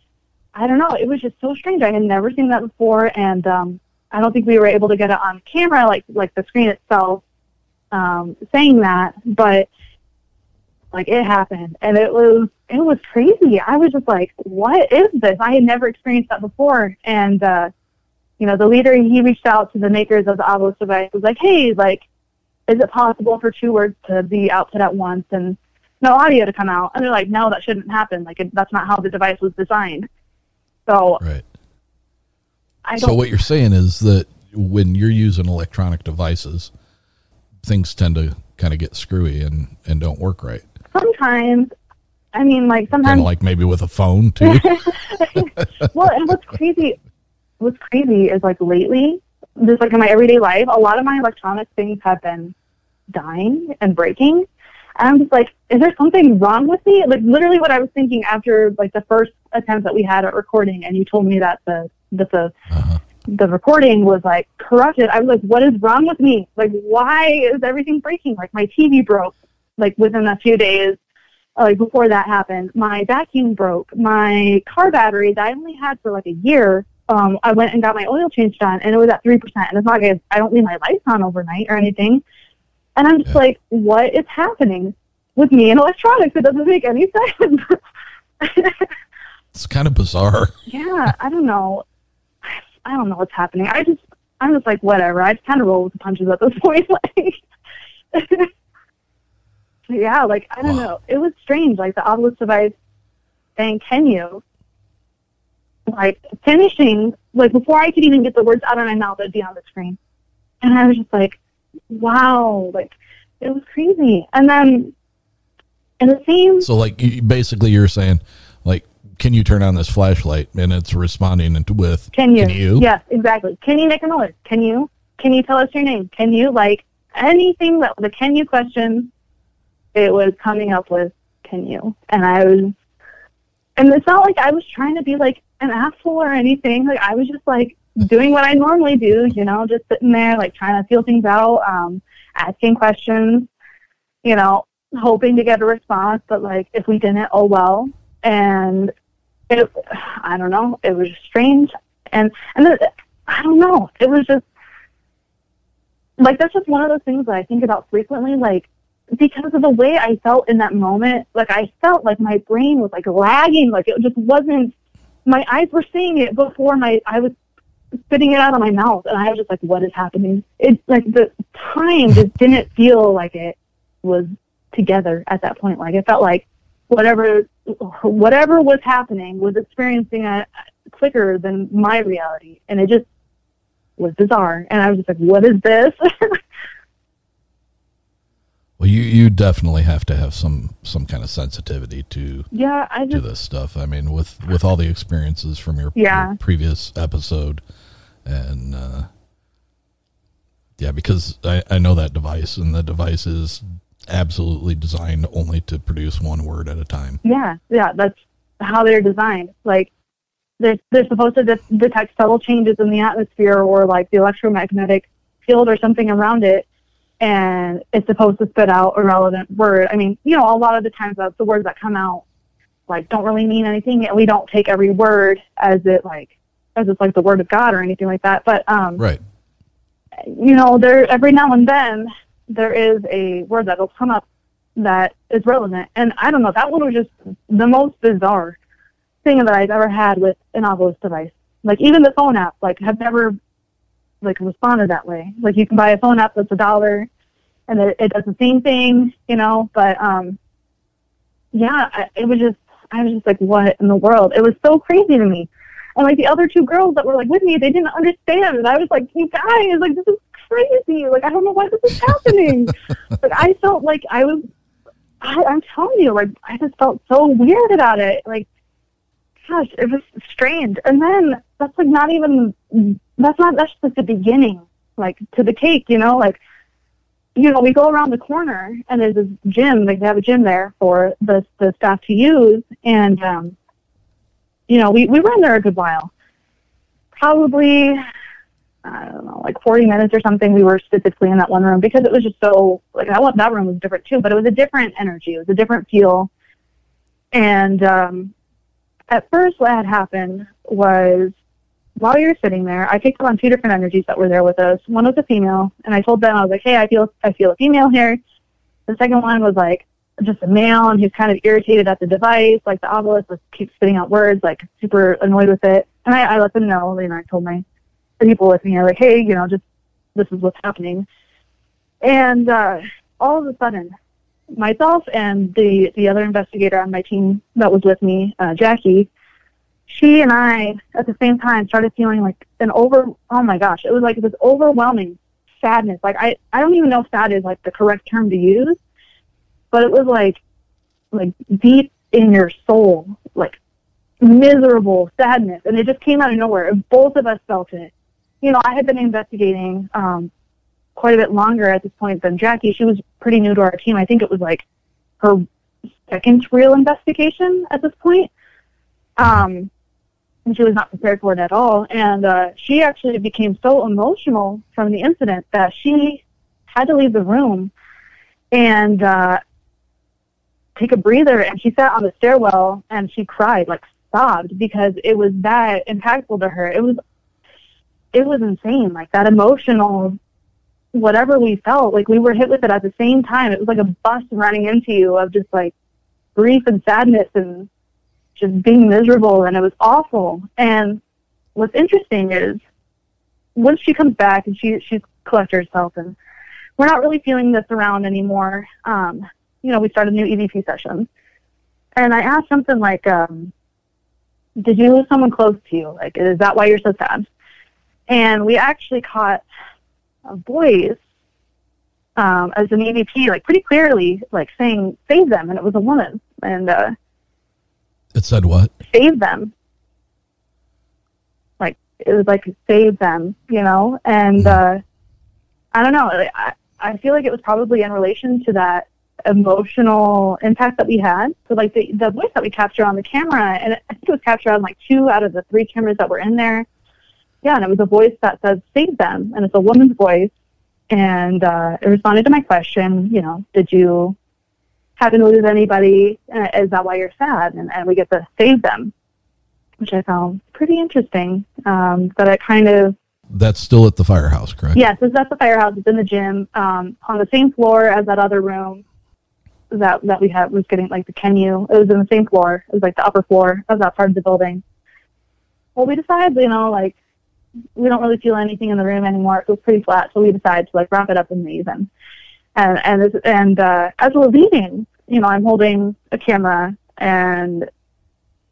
I don't know, it was just so strange. I had never seen that before, and um, I don't think we were able to get it on camera, like like the screen itself um, saying that, but like it happened and it was it was crazy i was just like what is this i had never experienced that before and uh you know the leader he reached out to the makers of the Ovilus device was like hey like is it possible for two words to be output at once and no audio to come out? And they're like, no, that shouldn't happen. Like, it, that's not how the device was designed. So, right. So what you're saying is that when you're using electronic devices, things tend to kind of get screwy and and don't work right. Sometimes, I mean, like sometimes like maybe with a phone too. [laughs] well, and what's crazy, what's crazy is like lately, just like in my everyday life, a lot of my electronic things have been dying and breaking. And I'm just like, is there something wrong with me? Like literally what I was thinking after like the first attempt that we had at recording and you told me that the, that the, uh-huh. the recording was like corrupted. I was like, what is wrong with me? Like, why is everything breaking? Like my TV broke like within a few days like before that happened, my vacuum broke. My car battery that I only had for like a year, um, I went and got my oil changed on, and it was at three percent. And it's not like I don't leave my lights on overnight or anything. And I'm just like, what is happening with me and electronics? It doesn't make any [laughs] sense. it's kind of bizarre. yeah, I don't know. I don't know what's happening. I just, I'm just like, whatever. I just kind of roll with the punches at this [laughs] point. Like, yeah, like I don't know. It was strange. Like the Ovilus device saying, "Can you?" Like finishing, like before I could even get the words out of my mouth, it'd be on the screen, and I was just like, "Wow!" Like it was crazy. And then, in the same, So like you- basically you're saying like can you turn on this flashlight and it's responding with can you? Can you? Yes, exactly. Can you make a Miller? Can you? Can you tell us your name? Can you? Like anything that the can you question, it was coming up with can you? And I was, and it's not like I was trying to be like an asshole or anything. Like I was just like doing what I normally do, you know, just sitting there like trying to feel things out, um, asking questions, you know, hoping to get a response. But like if we didn't, oh well. And it, I don't know, it was strange. And and then, I don't know, it was just like that's just one of those things that I think about frequently. Like because of the way I felt in that moment, like I felt like my brain was like lagging, like it just wasn't. My eyes were seeing it before my I was spitting it out of my mouth, and I was just like, "What is happening?" It like the time just didn't feel like it was together at that point. Like it felt like whatever whatever was happening was experiencing it quicker than my reality, and it just was bizarre. And I was just like, "What is this?" [laughs] Well, you you definitely have to have some some kind of sensitivity to yeah, I to this stuff. I mean, with with all the experiences from your, Yeah. your previous episode, and uh, yeah, because I, I know that device, and the device is absolutely designed only to produce one word at a time. Yeah, yeah, that's how they're designed. Like they're they're supposed to de- detect subtle changes in the atmosphere or like the electromagnetic field or something around it, and it's supposed to spit out a relevant word. I mean, you know, a lot of the times that's the words that come out like don't really mean anything, and we don't take every word as it like as it's like the word of God or anything like that. But um, Right. you know, there every now and then there is a word that'll come up that is relevant. And I don't know, that one was just the most bizarre thing that I've ever had with an Ovilus device. Like even the phone app, like have never like responded that way. Like you can buy a phone app that's a dollar and it, it does the same thing, you know, but um yeah, I, it was just I was just like, what in the world? It was so crazy to me. And like the other two girls that were like with me, they didn't understand. And I was like, you guys, like this is crazy. Like I don't know why this is happening. [laughs] like I felt like I was, I, I'm telling you, like I just felt so weird about it. Like, gosh, it was strange. And then that's like not even, that's not, that's just the beginning, like to the cake, you know, like, you know, we go around the corner and there's this gym, they have a gym there for the, the staff to use. And, um, you know, we, we were in there a good while. Probably, I don't know, like 40 minutes or something. We were specifically in that one room because it was just so, like, that, that room was different too, but it was a different energy. It was a different feel. And, um, at first what had happened was while you were sitting there, I picked up on two different energies that were there with us. One was a female, and I told them, I was like, hey, I feel, I feel a female here. The second one was like, just a male and he's kind of irritated at the device, like the Ovilus was keeps spitting out words, like super annoyed with it. And I, I let them know, know, I told my the people with me, I like, hey, you know, just this is what's happening. And uh, all of a sudden, myself and the the other investigator on my team that was with me, uh, Jackie, she and I at the same time started feeling like an over. Oh my gosh, it was like this overwhelming sadness. Like I I don't even know if sad is like the correct term to use, but it was like like deep in your soul, like miserable sadness, and it just came out of nowhere. And both of us felt it. You know, I had been investigating um, quite a bit longer at this point than Jackie. She was pretty new to our team. I think it was like her second real investigation at this point. Um, and she was not prepared for it at all. And uh, she actually became so emotional from the incident that she had to leave the room and uh, take a breather. And she sat on the stairwell and she cried, like sobbed, because it was that impactful to her. It was, it was insane. Like that emotional, whatever we felt, like we were hit with it at the same time. It was like a bus running into you of just like grief and sadness and just being miserable and it was awful. And what's interesting is once she comes back and she she's collected herself and we're not really feeling this around anymore. Um, you know, we started a new EVP sessions. And I asked something like, um, did you lose someone close to you? Like, is that why you're so sad? And we actually caught a voice um, as an EVP, like pretty clearly, like saying, save them. And it was a woman. And, uh, it said what? Save them. Like it was like save them, you know. And uh, I don't know. I I feel like it was probably in relation to that emotional impact that we had. So like the the voice that we captured on the camera, and I think it was captured on like two out of the three cameras that were in there. Yeah, and it was a voice that says "save them," and it's a woman's voice, and uh, it responded to my question. You know, did you happen to lose anybody? Uh, is that why you're sad? And, and we get to save them, which I found pretty interesting. Um, but it kind of that's still at the firehouse, correct? Yes, it's at the firehouse. It's in the gym, um, on the same floor as that other room that that we had was getting like the Kenyu. It was in the same floor. It was like the upper floor of that part of the building. Well, we decided, you know, like we don't really feel anything in the room anymore. It feels pretty flat, so we decided to like wrap it up and leave. And and and and uh, as we're leaving, you know, I'm holding a camera and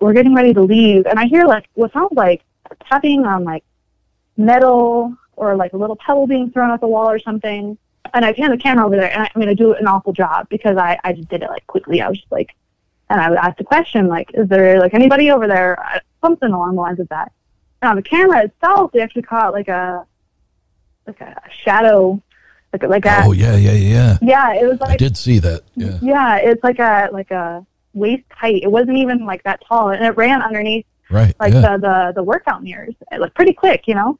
we're getting ready to leave, and I hear like what sounds like tapping on like metal or like a little pebble being thrown at the wall or something. And I pan the camera over there, and I, I mean, I do an awful job because I I just did it like quickly. I was just like, and I would ask the question like, is there like anybody over there? Something along the lines of that. And on the camera itself, they actually caught like a like a shadow like like a oh yeah yeah yeah yeah. It was like I did see that yeah. Yeah it's like a like a waist height it wasn't even like that tall and it ran underneath right like yeah. the, the the workout mirrors it looked pretty quick you know?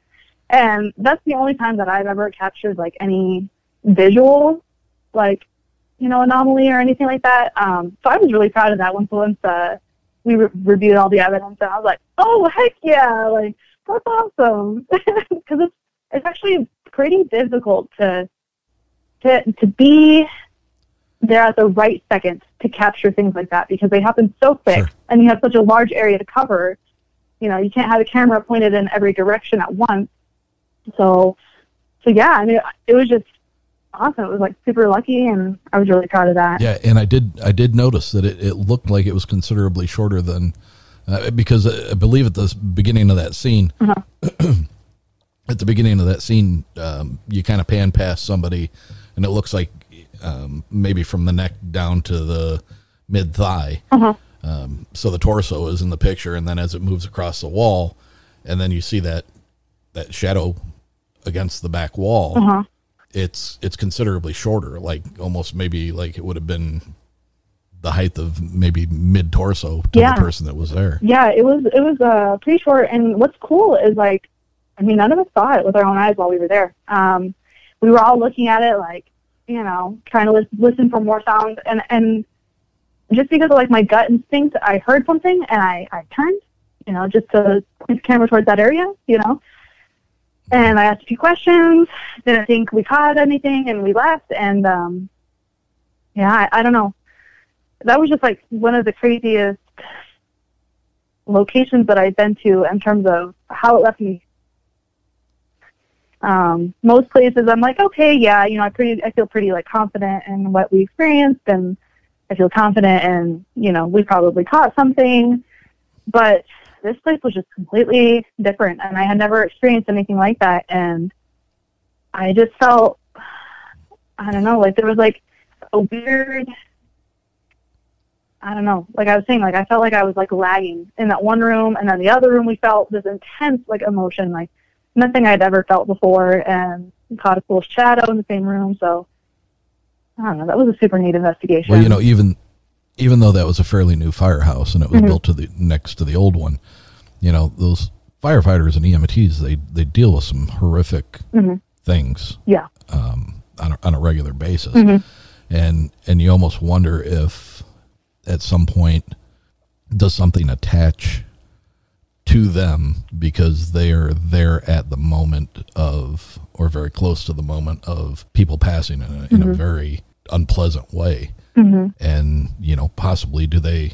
And that's the only time that I've ever captured like any visual like you know anomaly or anything like that. Um so I was really proud of that once once uh we re- reviewed all the evidence and I was like oh heck yeah like that's awesome. [laughs] Because it's it's actually pretty difficult to to to be there at the right second to capture things like that because they happen so quick Sure. and you have such a large area to cover. You know, you can't have a camera pointed in every direction at once. So, so yeah, I mean, it was just awesome. It was like super lucky, and I was really proud of that. Yeah, and I did I did notice that it, it looked like it was considerably shorter than uh, because I believe at the beginning of that scene, Uh-huh. [clears throat] at the beginning of that scene, um, you kind of pan past somebody, and it looks like um, maybe from the neck down to the mid thigh. Uh-huh. Um, so the torso is in the picture, and then as it moves across the wall, and then you see that that shadow against the back wall. Uh-huh. It's it's considerably shorter, like almost maybe like it would have been the height of maybe mid torso to Yeah. the person that was there. Yeah, it was it was uh, pretty short. And what's cool is like, I mean, none of us saw it with our own eyes while we were there. Um, we were all looking at it like, you know, trying to listen, listen for more sounds. And and just because of like my gut instinct, I heard something and I I turned, you know, just to point the camera towards that area, you know. And I asked a few questions. Didn't think we caught anything, and we left. And um, yeah, I, I don't know. That was just like one of the craziest locations that I've been to in terms of how it left me Um, most places, I'm like, okay, yeah, you know, I pretty, I feel pretty like confident in what we experienced, and I feel confident, and you know, we probably caught something. But this place was just completely different, and I had never experienced anything like that, and I just felt, I don't know, like there was like a weird I don't know. Like I was saying, like I felt like I was like lagging in that one room, and then the other room we felt this intense like emotion, like nothing I'd ever felt before, and caught a cool shadow in the same room. So I don't know. That was a super neat investigation. Well, you know, even even though that was a fairly new firehouse and it was Mhm. built to the next to the old one, you know, those firefighters and EMTs they they deal with some horrific Mhm. things Yeah. um, on a, on a regular basis, Mhm. and and you almost wonder if at some point does something attach to them because they are there at the moment of or very close to the moment of people passing in a, in a Mhm. very unpleasant way Mhm. and you know possibly do they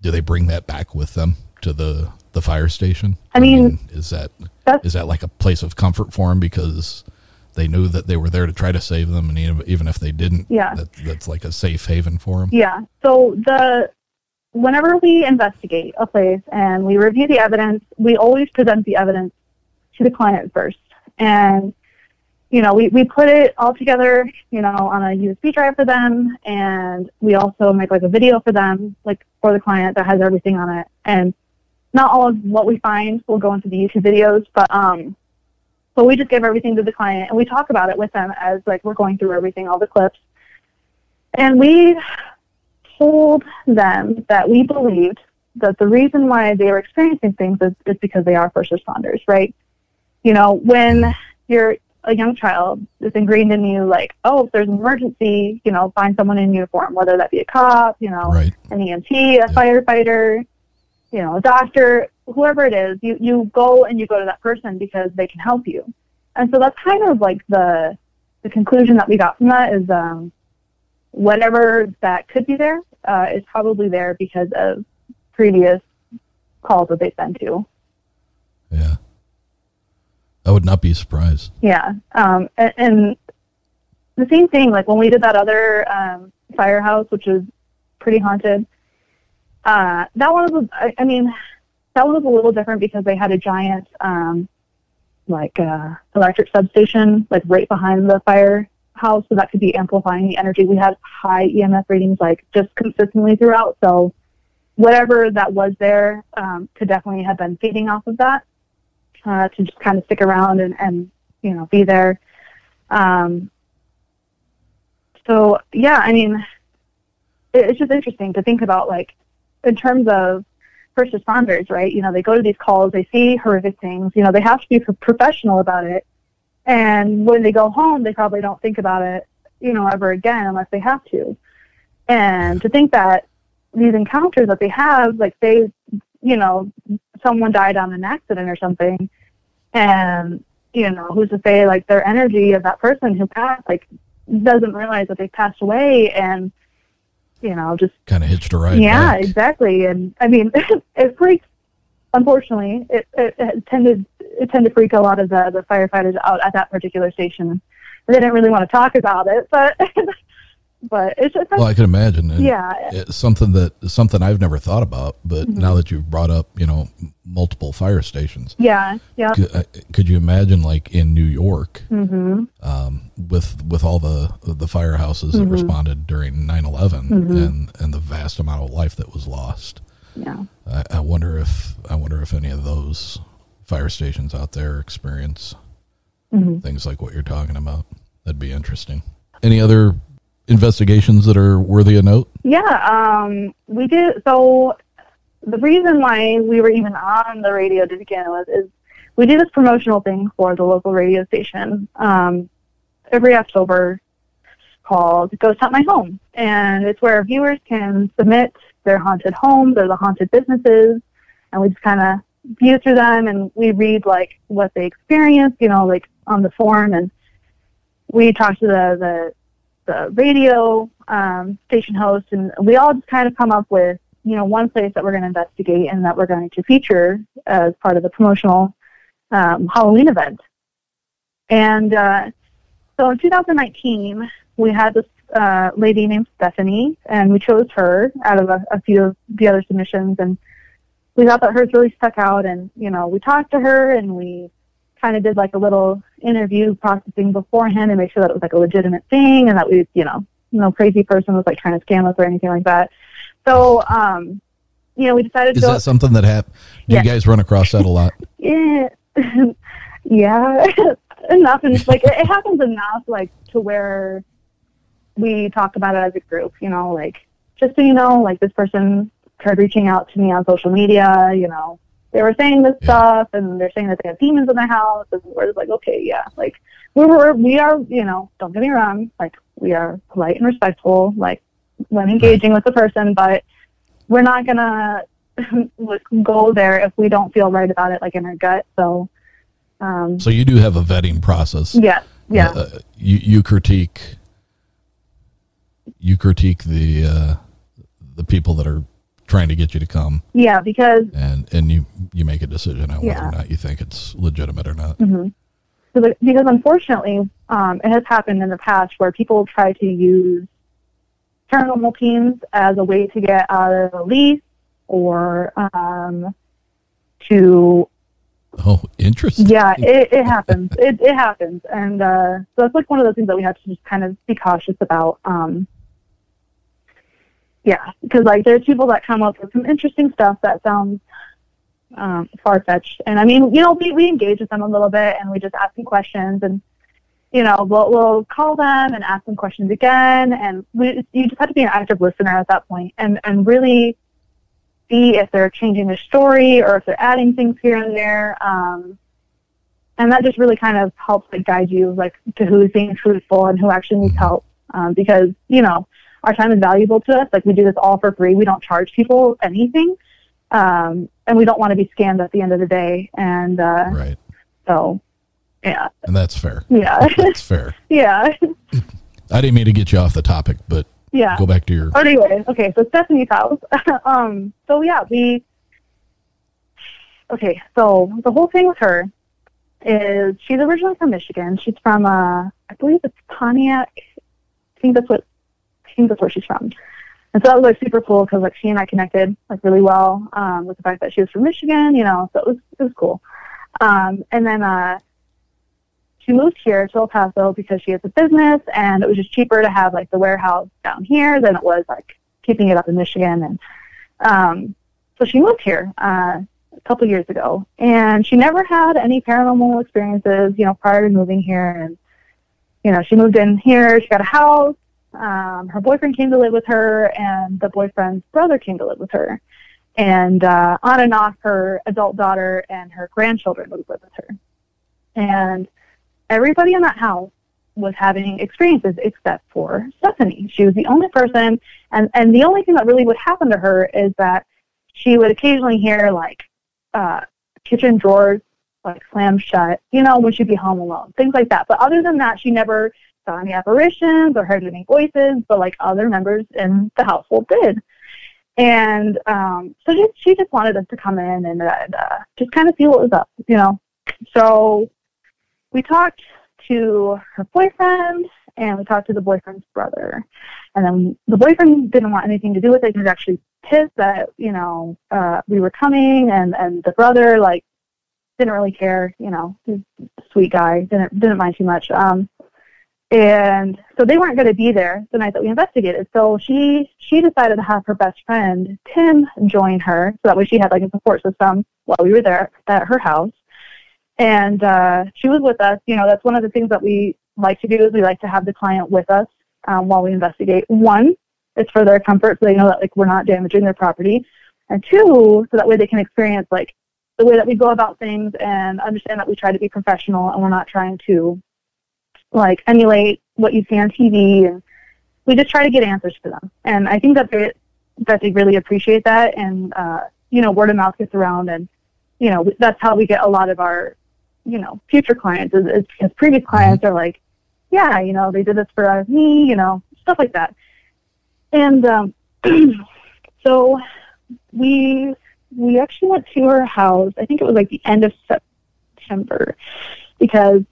do they bring that back with them to the the fire station I mean, is that's- that like a place of comfort for them because they knew that they were there to try to save them and even, even if they didn't Yeah. that, that's like a safe haven for them Yeah. So the whenever we investigate a place and we review the evidence, we always present the evidence to the client first. And you know, we, we put it all together, you know, on a USB drive for them and we also make like a video for them, like for the client that has everything on it. And not all of what we find will go into the YouTube videos, but um but we just give everything to the client and we talk about it with them as like we're going through everything, all the clips. And we told them that we believed that the reason why they were experiencing things is, is because they are first responders, right? You know, when you're a young child, it's ingrained in you like, oh, if there's an emergency, you know, find someone in uniform, whether that be a cop, you know, Right. an EMT, a firefighter, you know, a doctor, whoever it is, you, you go and you go to that person because they can help you. And so that's kind of like the the conclusion that we got from that is um, whatever that could be there uh, is probably there because of previous calls that they've been to. yeah i would not be surprised Yeah. Um, and, and the same thing, like when we did that other um, firehouse, which is pretty haunted, uh, that one was, I, I mean, that one was a little different because they had a giant, um, like, uh, electric substation, like right behind the firehouse, so that could be amplifying the energy. We had high EMF readings, like, just consistently throughout, so whatever that was there um, could definitely have been feeding off of that uh, to just kind of stick around and, and you know be there. Um, so yeah, I mean, it, it's just interesting to think about like in terms of first responders, right? You know, they go to these calls, they see horrific things. You know, they have to be pro- professional about it, and when they go home, they probably don't think about it, you know, ever again unless they have to. And to think that these encounters that they have, like they, you know, someone died on an accident or something, and you know, who's to say like their energy of that person who passed, like doesn't realize that they passed away, and you know, just kind of hitched a ride yeah, back. exactly. And I mean, [laughs] it freaks. Unfortunately, it, it, it tended it tended to freak a lot of the the firefighters out at that particular station. They didn't really want to talk about it, but [laughs] but it's just well i can imagine and yeah. it's something that something i've never thought about but Mhm. now that you've brought up you know multiple fire stations yeah, yeah. could, uh, could you imagine like in new york Mhm. um, with with all the the firehouses that Mhm. responded during 9-11 Mhm. and and the vast amount of life that was lost Yeah. I, I wonder if i wonder if any of those fire stations out there experience Mhm. things like what you're talking about that'd be interesting any other investigations that are worthy of note Yeah, um, we did. So the reason why we were even on the radio to begin with is we do this promotional thing for the local radio station um, every October called Ghost Hunt My Home. And it's where viewers can submit their haunted homes or the haunted businesses. And we just kind of view through them and we read like what they experienced, you know, like on the form. And we talk to the, the the radio um, station host, and we all just kind of come up with, you know, one place that we're going to investigate and that we're going to feature as part of the promotional um, Halloween event. And uh, so in 2019, we had this uh, lady named Stephanie, and we chose her out of a, a few of the other submissions, and we thought that hers really stuck out. And you know, we talked to her, and we kind of did like a little interview processing beforehand to make sure that it was like a legitimate thing, and that we, you know, no crazy person was like trying to scam us or anything like that. So, um, you know, we decided Is to. that something that hap- Do Yeah. you guys run across that a lot? [laughs] Yeah, [laughs] yeah, [laughs] enough, and like it, it happens enough, like to where we talk about it as a group. You know, like just so you know, like this person tried reaching out to me on social media. You know, they were saying this stuff, and they're saying that they have demons in their house, and we're just like, okay, yeah, like we were, we are, you know, don't get me wrong, like we are polite and respectful, like when engaging with the person, but we're not gonna [laughs] go there if we don't feel right about it, like in our gut. So, um, So you do have a vetting process. yeah, yeah, Uh, you you critique you critique the uh, the people that are trying to get you to come, yeah, because and and you you make a decision on whether Yeah. or not you think it's legitimate or not. hmm so the, because unfortunately, um, it has happened in the past where people try to use paranormal teams as a way to get out of a lease or um, to Oh, interesting. Yeah, it, it happens. It, it happens, and uh, so that's like one of those things that we have to just kind of be cautious about. Um, yeah, because like there's people that come up with some interesting stuff that sounds um, far fetched, and I mean, you know, we we engage with them a little bit, and we just ask them questions, and you know, we'll we'll call them and ask them questions again, and we you just have to be an active listener at that point, and and really see if they're changing their story or if they're adding things here and there. Um, and that just really kind of helps like guide you like to who's being truthful and who actually needs help. Um, because, you know, our time is valuable to us. Like we do this all for free. We don't charge people anything. Um, and we don't want to be scammed at the end of the day. And uh, right. so, yeah. And that's fair. Yeah. [laughs] That's fair. [laughs] yeah. I didn't mean to get you off the topic, but Yeah. go back to your But anyway, okay, so Stephanie's house. [laughs] um, so yeah, we. Okay, so the whole thing with her is she's originally from Michigan. She's from, uh, I believe it's Pontiac. I think that's what, Think that's where she's from. And so that was like super cool because like she and I connected like really well um, with the fact that she was from Michigan, you know. So it was it was cool. Um, and then uh, she moved here to El Paso because she has a business and it was just cheaper to have like the warehouse down here than it was like keeping it up in Michigan and um so she moved here uh a couple years ago and she never had any paranormal experiences, you know, prior to moving here and you know, she moved in here, she got a house, um, her boyfriend came to live with her and the boyfriend's brother came to live with her. And uh on and off her adult daughter and her grandchildren would live with her. And everybody in that house was having experiences except for Stephanie. She was the only person, and and the only thing that really would happen to her is that she would occasionally hear like uh, kitchen drawers like slam shut, you know, when she'd be home alone, things like that. But other than that, she never saw any apparitions or heard any voices, but like other members in the household did. And um, so she, she just wanted us to come in and uh, uh, just kind of see what was up, you know. So we talked to her boyfriend and we talked to the boyfriend's brother. And then the boyfriend didn't want anything to do with it. He was actually pissed that, you know, uh, we were coming and, and the brother, like, didn't really care, you know, he's a sweet guy, didn't, didn't mind too much. Um, and so they weren't going to be there the night that we investigated. So she, she decided to have her best friend, Tim, join her. So that way she had like a support system while we were there at her house and uh, she was with us. You know, that's one of the things that we like to do is we like to have the client with us um, while we investigate. One, it's for their comfort, so they know that like we're not damaging their property, and two, so that way they can experience like the way that we go about things and understand that we try to be professional and we're not trying to like emulate what you see on TV, and we just try to get answers for them. And I think that they that they really appreciate that, and uh, you know, word of mouth gets around, and you know, that's how we get a lot of our you know, future clients is, is because previous clients are like, yeah, you know, they did this for uh, me, you know, stuff like that. And um, [clears throat] so we we actually went to her house. I think it was like the end of September because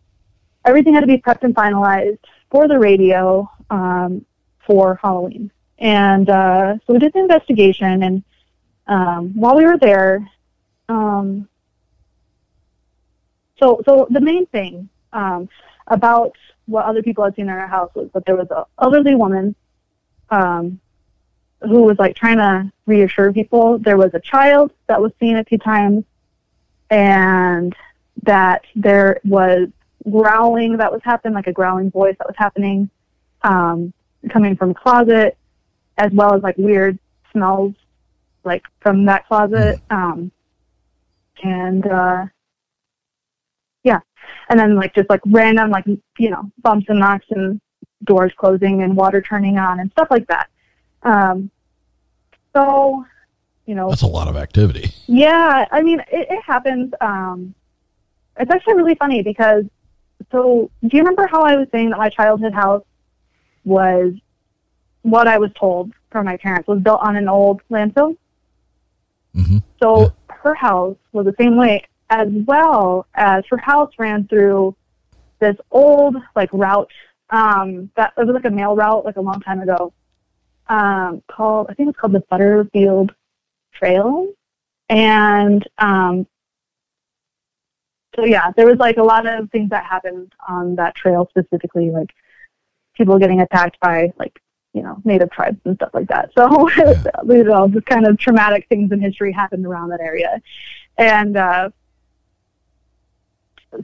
everything had to be prepped and finalized for the radio um, for Halloween. And uh, so we did the investigation, and um, while we were there, um, so so the main thing um, about what other people had seen in our house was that there was an elderly woman um, who was like trying to reassure people. There was a child that was seen a few times, and that there was growling that was happening, like a growling voice that was happening, um, coming from the closet, as well as like weird smells, like from that closet. Um, and uh, yeah, and then like just like random like you know bumps and knocks and doors closing and water turning on and stuff like that. Um, so, you know, That's a lot of activity. yeah, I mean, it, it happens. Um, it's actually really funny because, so, do you remember how I was saying that my childhood house was what I was told from my parents was built on an old landfill? Mm-hmm. So her house was the same way, as well as her house ran through this old like route. Um, that it was like a mail route, like a long time ago. Um, called I think it's called the Butterfield Trail, and um, so yeah, there was like a lot of things that happened on that trail specifically, like people getting attacked by like you know native tribes and stuff like that. So [laughs] you know, just kind of traumatic things in history happened around that area, and uh,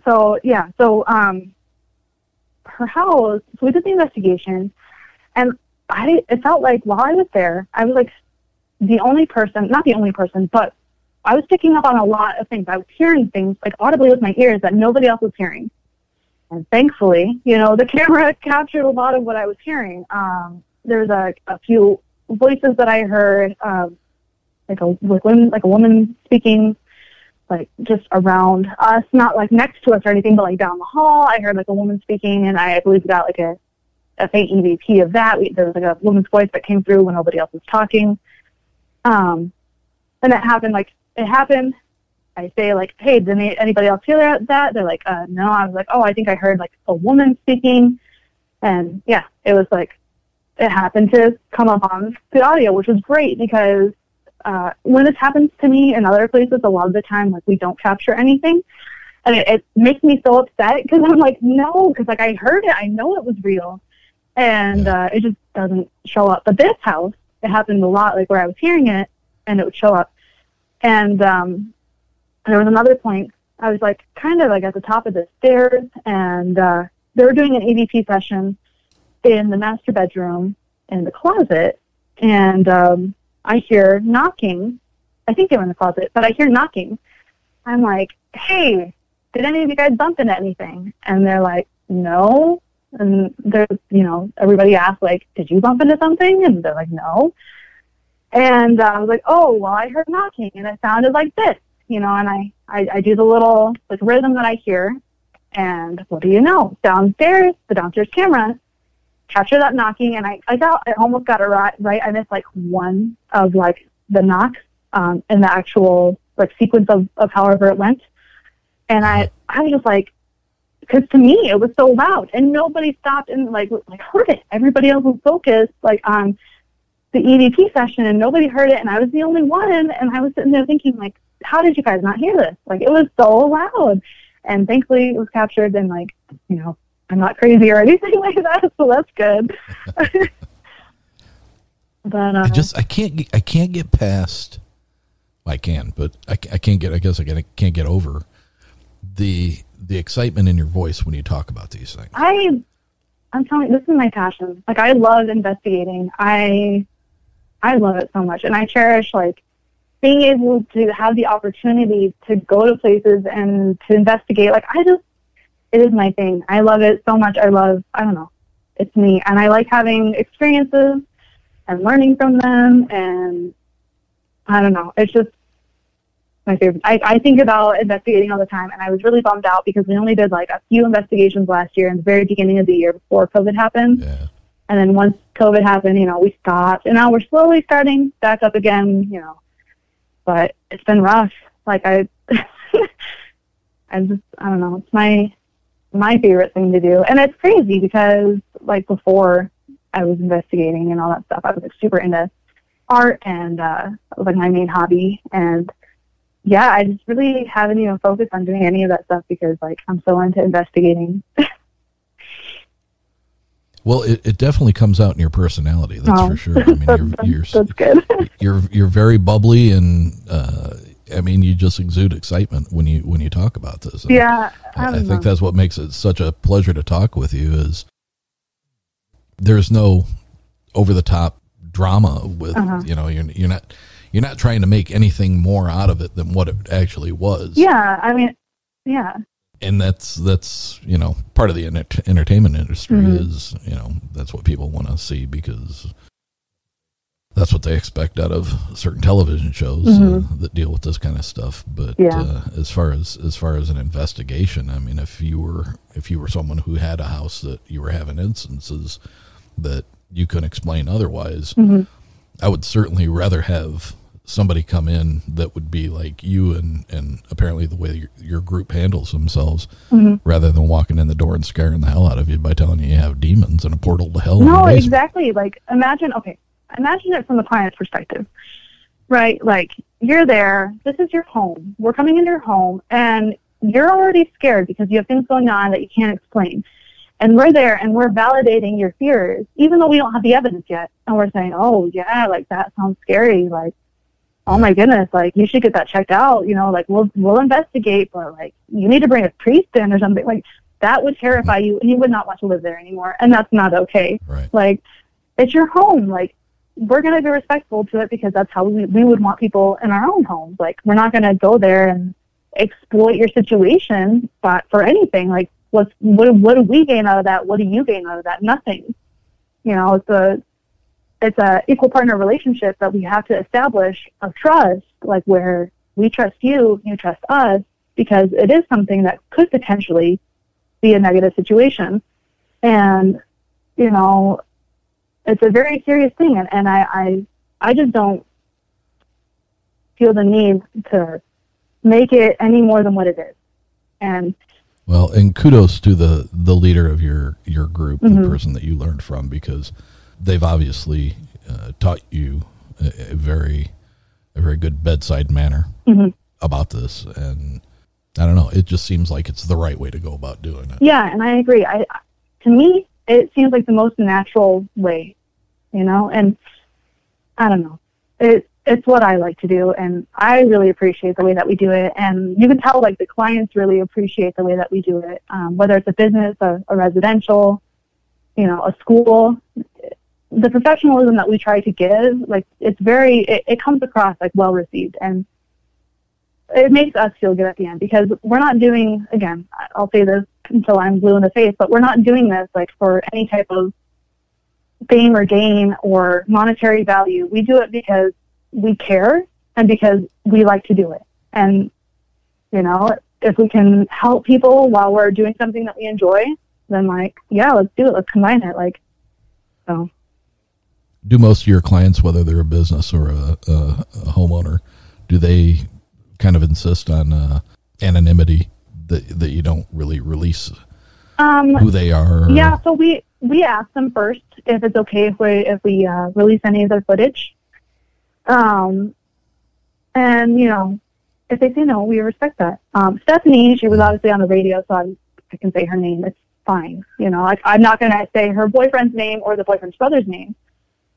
so yeah, so um, her house. So we did the investigation, and I it felt like while I was there, I was like the only person, not the only person, but I was picking up on a lot of things. I was hearing things like audibly with my ears that nobody else was hearing. And thankfully, you know, the [laughs] camera captured a lot of what I was hearing. Um, there was a, a few voices that I heard, um, like a like women, like a woman speaking, like just around us, not like next to us or anything, but like down the hall. I heard like a woman speaking, and I, believe got like a a faint EVP of that. We, there was like a woman's voice that came through when nobody else was talking. Um, and that happened like it happened. I say like, hey, did any, anybody else hear that? They're like, uh, no. I was like, oh, I think I heard like a woman speaking, and yeah, it was like it happened to come up on the audio, which was great because uh, when this happens to me in other places, a lot of the time like we don't capture anything, and it, it makes me so upset because I'm like, no, because like I heard it, I know it was real, and uh, it just doesn't show up. But this house, it happened a lot, like where I was hearing it, and it would show up. And um, there was another point. I was like kind of like at the top of the stairs, and uh, they were doing an EVP session in the master bedroom in the closet, and um, I hear knocking. I think they were in the closet, but I hear knocking. I'm like, "Hey, did any of you guys bump into anything?" And they're like, "No." And they're, you know, everybody asked like, "Did you bump into something?" And they're like, "No." And uh, I was like, oh, well, I heard knocking, and it sounded like this, you know, and I, I, I do the little like rhythm that I hear, and what do you know? Downstairs, the downstairs camera captured that knocking, and I, I got, I almost got it right. Right, I missed like one of like the knocks um, in the actual like sequence of, of however it went, and I, I was just like, because to me it was so loud, and nobody stopped and like like heard it. Everybody else was focused like on the EVP session and nobody heard it and I was the only one and I was sitting there thinking like, how did you guys not hear this? Like it was so loud. And thankfully it was captured and like, you know, I'm not crazy or anything [laughs] like that, so that's good. [laughs] but uh, I just I can't get, I can't get past. I can, but I, I can't get. I guess I can't, can't get over the the excitement in your voice when you talk about these things. I I'm telling you, this is my passion. Like I love investigating. I I love it so much, and I cherish like being able to have the opportunity to go to places and to investigate. Like I just, it is my thing. I love it so much. I love. I don't know. It's me, and I like having experiences and learning from them. And I don't know. It's just my favorite. I, I think about investigating all the time, and I was really bummed out because we only did like a few investigations last year in the very beginning of the year before COVID happened. Yeah. And then once COVID happened, you know, we stopped, and now we're slowly starting back up again. You know, but it's been rough. Like I, [laughs] I just, I don't know. It's my, my favorite thing to do. And it's crazy because like before I was investigating and all that stuff, I was like super into art and uh was like my main hobby and yeah, I just really haven't even focused on doing any of that stuff because like I'm so into investigating. [laughs] Well, it, it definitely comes out in your personality. That's Oh, for sure. I mean, you're [laughs] you're that's good. [laughs] you're you're very bubbly, and uh, I mean, you just exude excitement when you when you talk about this. And yeah, I, I, I think that's what makes it such a pleasure to talk with you. Is there's no over the top drama with Uh-huh. you know you're you're not you're not trying to make anything more out of it than what it actually was. Yeah, I mean, yeah. And that's that's you know part of the enter- entertainment industry Mhm. is you know that's what people want to see because that's what they expect out of certain television shows uh, Mhm. that deal with this kind of stuff but Yeah. uh, as far as as far as an investigation i mean if you were if you were someone who had a house that you were having instances that you couldn't explain otherwise Mhm. i would certainly rather have somebody come in that would be like you and and apparently the way your, your group handles themselves Mhm. rather than walking in the door and scaring the hell out of you by telling you you have demons and a portal to hell No, exactly. Like imagine okay, imagine it from the client's perspective. Right? Like you're there, this is your home. We're coming into your home and you're already scared because you have things going on that you can't explain. And we're there and we're validating your fears, even though we don't have the evidence yet. And we're saying, Oh yeah, like that sounds scary, like oh my goodness, like you should get that checked out, you know, like we'll we'll investigate, but like you need to bring a priest in or something. Like that would terrify you and you would not want to live there anymore. And that's not okay. Right. Like it's your home. Like we're gonna be respectful to it because that's how we we would want people in our own homes. Like we're not gonna go there and exploit your situation but for anything. Like what's what what do we gain out of that? What do you gain out of that? Nothing. You know, it's a it's a equal partner relationship that we have to establish of trust, like where we trust you, you trust us, because it is something that could potentially be a negative situation. And, you know, it's a very serious thing and, and I, I I just don't feel the need to make it any more than what it is. And well and kudos to the the leader of your your group the Mhm. person that you learned from because they've obviously uh, taught you a, a very a very good bedside manner Mhm. about this and i don't know it just seems like it's the right way to go about doing it Yeah, and I agree. I to me, it seems like the most natural way, you know. And I don't know, it it's what I like to do, and I really appreciate the way that we do it. And you can tell, like the clients really appreciate the way that we do it, um, whether it's a business, a, a residential, you know, a school. The professionalism that we try to give, like it's very, it, it comes across like well received, and it makes us feel good at the end because we're not doing again i'll say this until i'm blue in the face but we're not doing this like for any type of fame or gain or monetary value. We do it because we care and because we like to do it. And you know if we can help people while we're doing something that we enjoy then like yeah let's do it. Let's combine it. Like so do most of your clients whether they're a business or a, a, a homeowner do they kind of insist on uh, anonymity that, that you don't really release um who they are Yeah, so we we ask them first if it's okay if we if we uh, release any of their footage. Um, and you know, if they say no, we respect that. Um, Stephanie, she was obviously on the radio, so I, I can say her name. It's fine. You know, like I'm not going to say her boyfriend's name or the boyfriend's brother's name.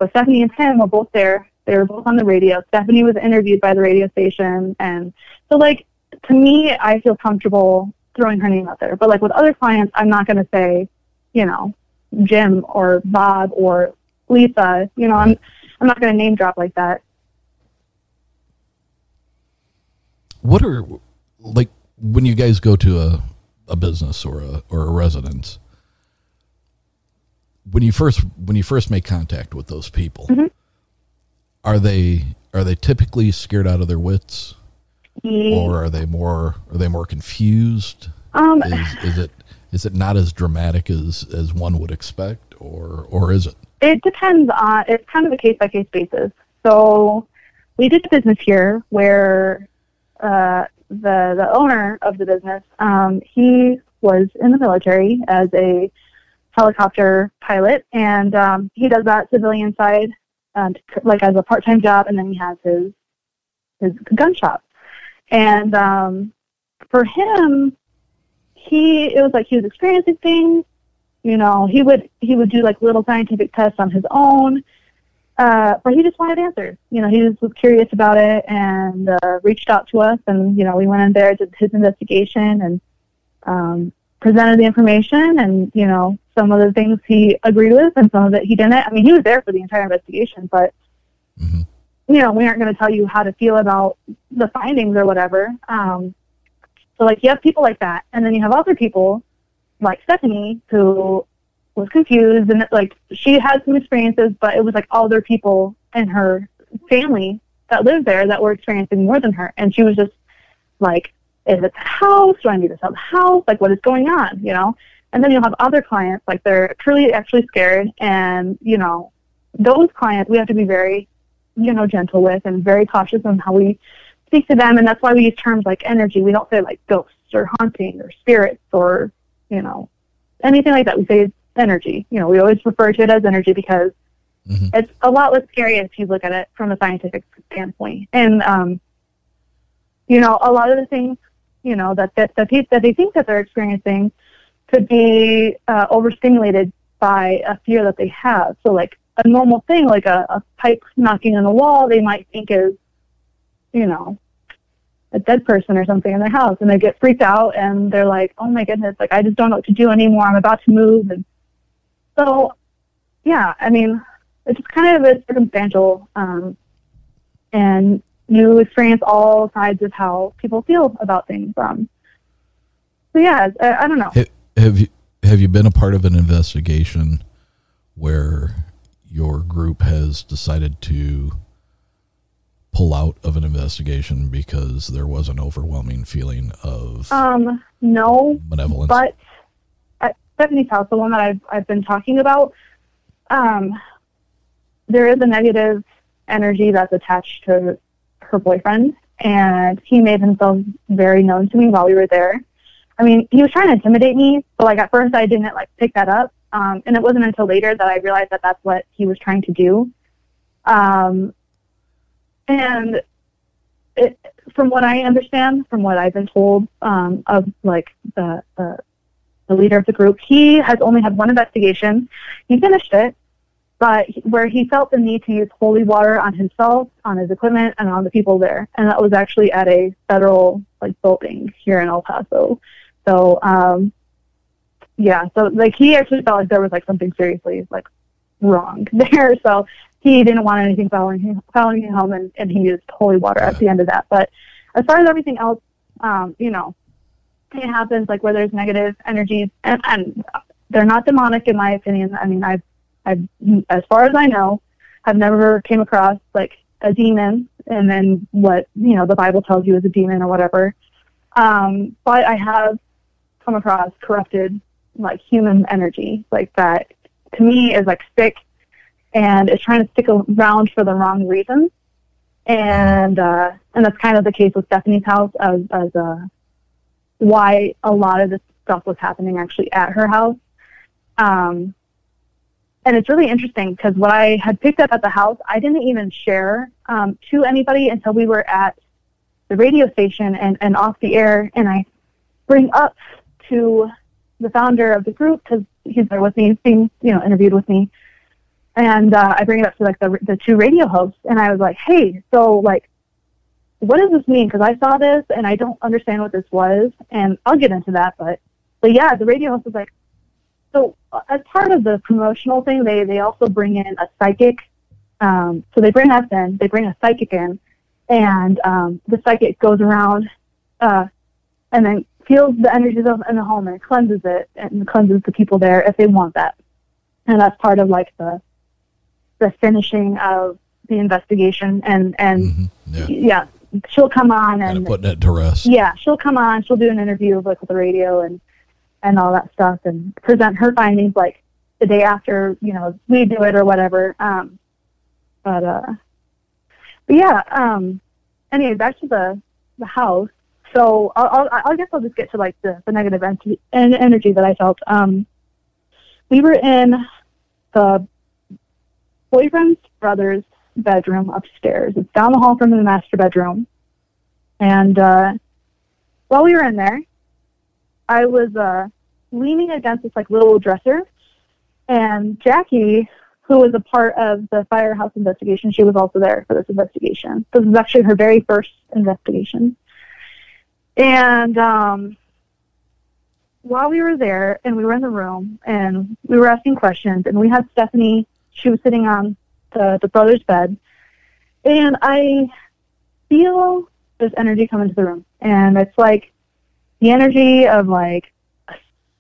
But Stephanie and Tim were both there. They were both on the radio. Stephanie was interviewed by the radio station, and so like to me, I feel comfortable throwing her name out there. But like with other clients, I'm not going to say, you know, Jim or Bob or Lisa. You know, I'm I'm not going to name drop like that. what are like when you guys go to a, a business or a or a residence when you first when you first make contact with those people Mm-hmm. are they are they typically scared out of their wits Ye- or are they more are they more confused Um, is, is it is it not as dramatic as as one would expect or or is it It depends on. It's kind of a case by case basis. So we did a business here where uh, the the owner of the business um, he was in the military as a helicopter pilot, and um, he does that civilian side, um, like as a part-time job, and then he has his his gun shop. And um, for him, he it was like he was experiencing things. You know, he would he would do like little scientific tests on his own. Uh, but he just wanted answers. You know, he just was curious about it and uh, reached out to us, and you know, we went in there, did his investigation, and um, presented the information. And you know, some of the things he agreed with, and some of it he didn't. I mean, he was there for the entire investigation, but Mm-hmm. you know, we aren't going to tell you how to feel about the findings or whatever. Um, so, like, you have people like that, and then you have other people like Stephanie who was confused, and like she had some experiences, but it was like other people in her family that lived there that were experiencing more than her, and she was just like, "Is it the house? Do I need to sell the house? Like, what is going on?" You know. And then you'll have other clients like they're truly actually scared, and you know, those clients we have to be very you know, gentle with and very cautious on how we speak to them. And that's why we use terms like energy. We don't say like ghosts or haunting or spirits or, you know, anything like that. We say energy. You know, we always refer to it as energy because it's a lot less scary if you look at it from a scientific standpoint. And, um, you know, a lot of the things, you know, that, that, that, that they think that they're experiencing could be uh, overstimulated by a fear that they have. So like a normal thing, like a, a pipe knocking on the wall, they might think is, you know, a dead person or something in their house, and they get freaked out, and they're like, "Oh my goodness! Like I just don't know what to do anymore. I'm about to move." And so, yeah, I mean, it's just kind of a circumstantial, um, and you experience all sides of how people feel about things. Um, so yeah, I, I don't know. Ha- Have you have you been a part of an investigation where your group has decided to pull out of an investigation because there was an overwhelming feeling of Um, no, Benevolence. but at Stephanie's house, the one that I've I've been talking about, um, there is a negative energy that's attached to her boyfriend, and he made himself very known to me while we were there. I mean, he was trying to intimidate me, but like at first I didn't like pick that up, um, and it wasn't until later that I realized that that's what he was trying to do. Um, and it, from what I understand, from what I've been told um, of like the, the the leader of the group, he has only had one investigation. He finished it, but he- where he felt the need to use holy water on himself, on his equipment, and on the people there, and that was actually at a federal like building here in El Paso. So um, yeah, so like he actually felt like there was like something seriously like wrong [laughs] there. So he didn't want anything following him, following him home, and, and he used holy water at the end of that. But as far as everything else, um, you know, it happens like where there's negative energies, and, and they're not demonic in my opinion. I mean, I've, I've, as far as I know, I've never came across like a demon, and then what you know the Bible tells you is a demon or whatever. Um, but I have come across corrupted like human energy, like that to me is like sick and is trying to stick around for the wrong reasons. And uh, and that's kind of the case with Stephanie's house as as uh, why a lot of this stuff was happening actually at her house. Um, and it's really interesting because what I had picked up at the house, I didn't even share um, to anybody until we were at the radio station and, and off the air. And I bring up to the founder of the group because he's there with me, he's being you know interviewed with me, and uh, I bring it up to like the the two radio hosts, and I was like, hey, so like, what does this mean? Because I saw this and I don't understand what this was, and I'll get into that, but but yeah, the radio host was like, so uh, as part of the promotional thing, they they also bring in a psychic. Um, so they bring us in, they bring a psychic in, and um, the psychic goes around uh, and then feels the energies of in the home and cleanses it and cleanses the people there if they want that. And that's part of like the the finishing of the investigation and and yeah. she'll come on and putting it to rest. yeah, she'll come on, she'll do an interview of, like with the radio and and all that stuff and present her findings like the day after, you know, we do it or whatever. Um but uh but yeah, um anyway, back to the the house. So I'll, I'll, I guess I'll just get to like the, the negative energy, en- energy that I felt. Um, we were in the boyfriend's brother's bedroom upstairs. It's down the hall from the master bedroom. And uh, while we were in there, I was uh, leaning against this like little dresser, and Jackie, who was a part of the firehouse investigation, she was also there for this investigation. This was actually her very first investigation. And um, while we were there and we were in the room and we were asking questions and we had Stephanie, she was sitting on the, the brother's bed. And I feel this energy come into the room. And it's like the energy of like a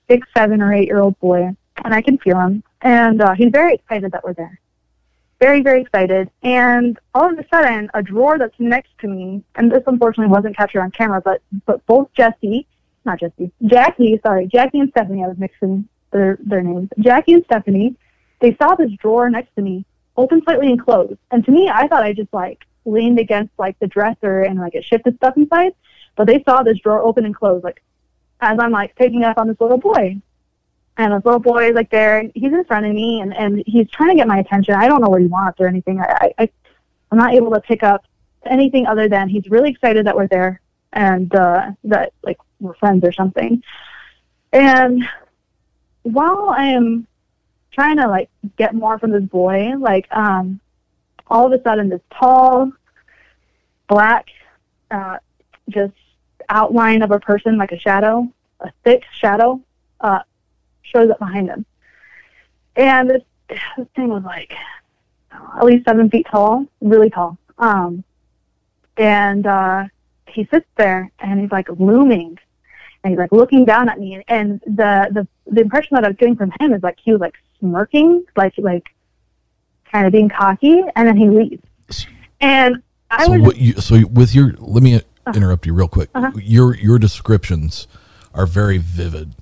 six, seven, or eight year old boy. And I can feel him. And uh, he's very excited that we're there. Very, very excited. And all of a sudden, a drawer that's next to me, and this unfortunately wasn't captured on camera, but, but both Jesse, not Jesse, Jackie, sorry, Jackie and Stephanie, I was mixing their, their names. Jackie and Stephanie, they saw this drawer next to me open slightly and closed. And to me, I thought I just like leaned against like the dresser and like it shifted stuff inside. But they saw this drawer open and close, like as I'm like picking up on this little boy. And this little boy is like there, and he's in front of me, and and he's trying to get my attention. I don't know what he wants or anything. I, I I'm not able to pick up anything other than he's really excited that we're there and uh, that like we're friends or something. And while I am trying to like get more from this boy, like um, all of a sudden this tall, black, uh, just outline of a person like a shadow, a thick shadow, uh, shows up behind him. And this, this thing was like at least seven feet tall, really tall. Um, and uh, he sits there and he's like looming and he's like looking down at me and the the the impression that I was getting from him is like he was like smirking, like like kind of being cocky, and then he leaves. And I so was what you, so with your let me Uh-huh. interrupt you real quick. Uh-huh. Your your descriptions are very vivid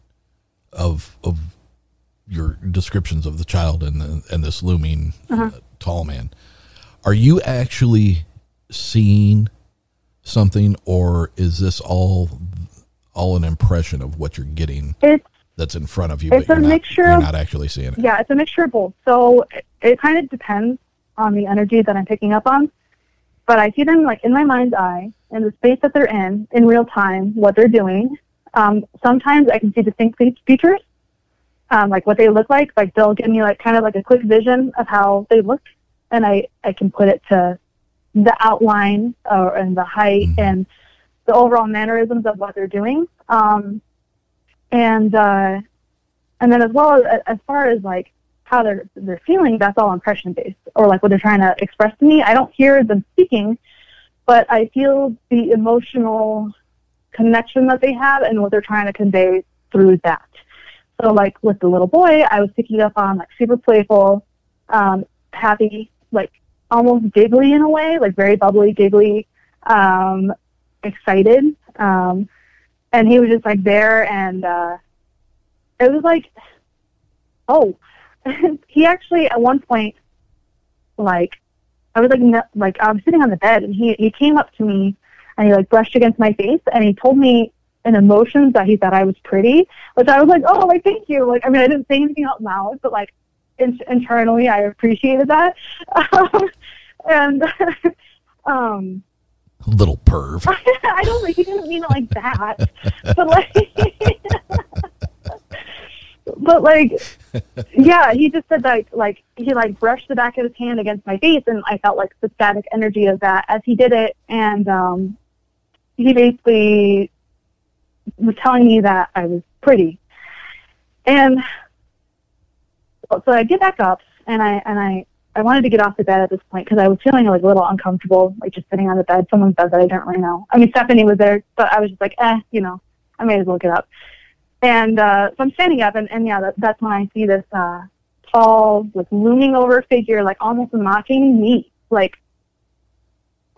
of of your descriptions of the child and the, and this looming Uh-huh. uh, tall man. Are you actually seeing something, or is this all all an impression of what you're getting It's that's in front of you? it's but a you're mixture Not, you're not actually seeing it. yeah, it's a mixture of both. So it, it kind of depends on the energy that I'm picking up on. But I see them like in my mind's eye, in the space that they're in, in real time, what they're doing. Um, sometimes I can see distinct fe- features, um, like what they look like. Like they'll give me like kind of like a quick vision of how they look, and I I can put it to the outline or and the height and the overall mannerisms of what they're doing. Um, and uh, and then as well as, as far as like how they're they're feeling, that's all impression based or like what they're trying to express to me. I don't hear them speaking, but I feel the emotional connection that they have and what they're trying to convey through that. So like with the little boy, I was picking up on like super playful, um, happy, like almost giggly in a way, like very bubbly, giggly, um, excited. Um, and he was just like there and uh, it was like, oh, [laughs] he actually at one point, like, I was like, no, like I was sitting on the bed and he he came up to me and he like brushed against my face and he told me in emotions that he thought I was pretty, which I was like, oh, like thank you. Like I mean, I didn't say anything out loud, but like in- internally, I appreciated that. [laughs] Um, and [laughs] um, Little perv. [laughs] I don't think he didn't mean it like that, but like, but like, yeah, he just said that like he like brushed the back of his hand against my face, and I felt like the static energy of that as he did it, and um, he basically was telling me that I was pretty, and so I get back up and I and I I wanted to get off the bed at this point because I was feeling like a little uncomfortable, like just sitting on the bed, someone's bed that I didn't really know. I mean, Stephanie was there, but I was just like, eh, you know, I may as well get up. And uh, so I'm standing up, and, and yeah, that, that's when I see this uh, tall, like looming over figure, like almost mocking me, like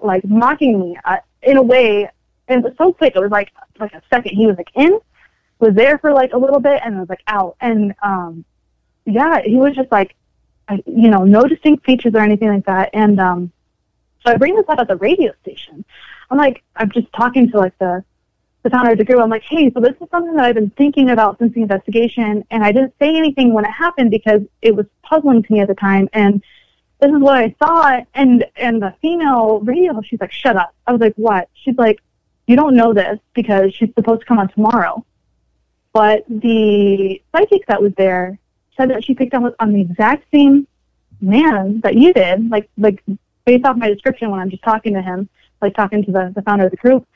like mocking me uh, in a way. And it was so quick. It was like like a second. He was like in, was there for like a little bit, and was like out. And um, yeah, he was just like, you know, no distinct features or anything like that. And um, so I bring this up at the radio station. I'm like, I'm just talking to like the the founder of the group, I'm like, hey, so this is something that I've been thinking about since the investigation, and I didn't say anything when it happened because it was puzzling to me at the time, and this is what I saw, and and the female radio, she's like, shut up. I was like, what? She's like, you don't know this because she's supposed to come on tomorrow, but the psychic that was there said that she picked up on the exact same man that you did, like like based off my description when I'm just talking to him, like talking to the, the founder of the group.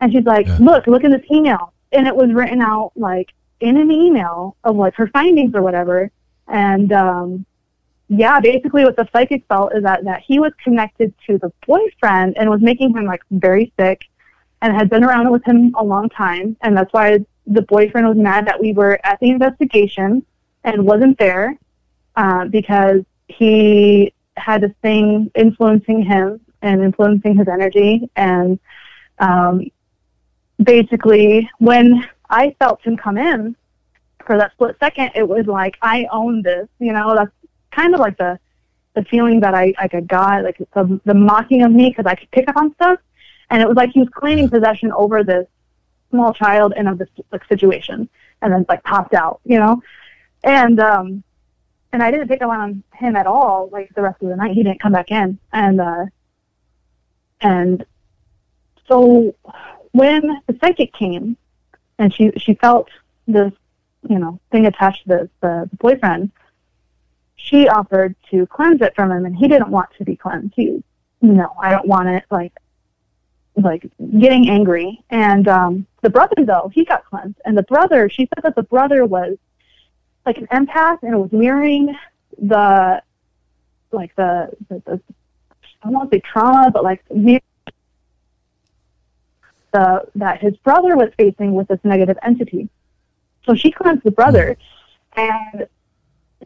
And she's like, look, look in this email. And it was written out like in an email of like her findings or whatever. And um yeah, basically what the psychic felt is that, that he was connected to the boyfriend and was making him like very sick and had been around with him a long time. And that's why the boyfriend was mad that we were at the investigation and wasn't there uh, because he had this thing influencing him and influencing his energy. And um, basically, when I felt him come in for that split second, it was like I own this. You know, that's kind of like the the feeling that I like I got, like the the mocking of me because I could pick up on stuff, and it was like he was claiming possession over this small child in a this like situation, and then like popped out, you know, and um, and I didn't pick up on him at all. Like the rest of the night, he didn't come back in, and uh, and so when the psychic came, and she she felt this you know thing attached to the, the, the boyfriend she offered to cleanse it from him and he didn't want to be cleansed. He no, I don't want it like like getting angry. And um the brother though, he got cleansed. And the brother, she said that the brother was like an empath and it was mirroring the like the the, the I to say trauma, but like the that his brother was facing with this negative entity. So she cleansed the brother and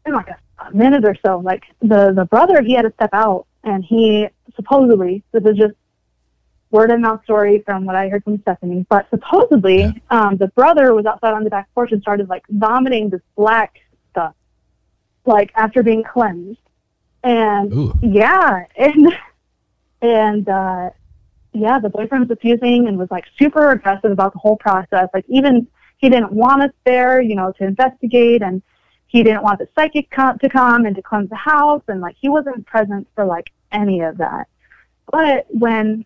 in like a a minute or so, like the the brother, he had to step out, and he supposedly this is just word of mouth story from what I heard from Stephanie, but supposedly yeah. um, the brother was outside on the back porch and started like vomiting this black stuff, like after being cleansed, and Ooh. yeah, and and uh, yeah, the boyfriend was accusing and was like super aggressive about the whole process, like even he didn't want us there, you know, to investigate and he didn't want the psychic come, to come and to cleanse the house and like he wasn't present for like any of that but when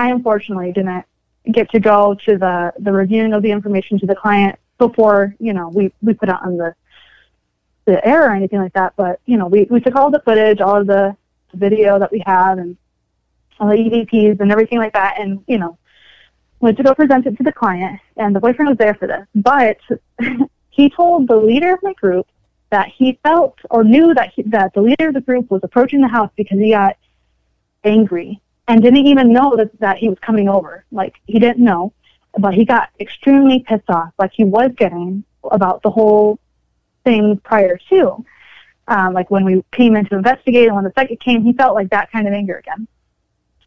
i unfortunately didn't get to go to the the reviewing of the information to the client before you know we we put it on the the air or anything like that. But you know we we took all the footage all of the video that we have and all the EVPs and everything like that and you know went to go present it to the client and the boyfriend was there for this. But [laughs] he told the leader of my group that he felt or knew that he, that the leader of the group was approaching the house because he got angry and didn't even know that that he was coming over. Like he didn't know, but he got extremely pissed off, like he was getting about the whole thing prior to. Um, like when we came in to investigate and when the psychic came, he felt like that kind of anger again.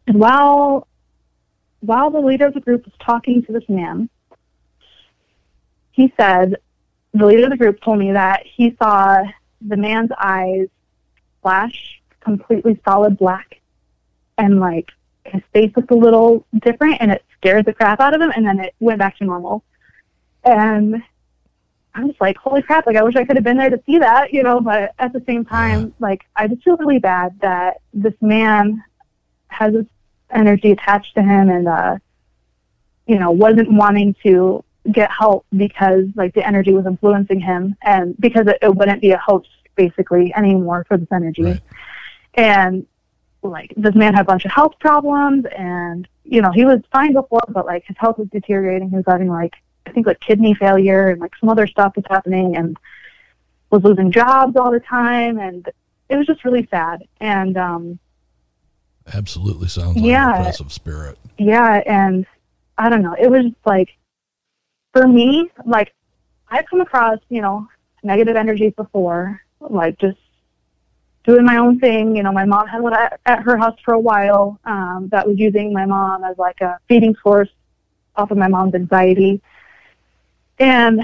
And while while the leader of the group was talking to this man, he said the leader of the group told me that he saw the man's eyes flash completely solid black and like his face looked a little different and it scared the crap out of him and then it went back to normal. And I'm just like, holy crap, like I wish I could have been there to see that, you know, but at the same time, like I just feel really bad that this man has this energy attached to him and uh you know, wasn't wanting to get help because like the energy was influencing him and because it, it wouldn't be a host basically anymore for this energy. Right. And like this man had a bunch of health problems and you know, he was fine before but like his health was deteriorating. He was having like I think like kidney failure and like some other stuff was happening and was losing jobs all the time and it was just really sad. And um Absolutely sounds like yeah, impressive spirit. Yeah, and I don't know. It was like for me, like I've come across, you know, negative energies before, like just doing my own thing. You know, my mom had one at, at her house for a while um, that was using my mom as like a feeding source off of my mom's anxiety. And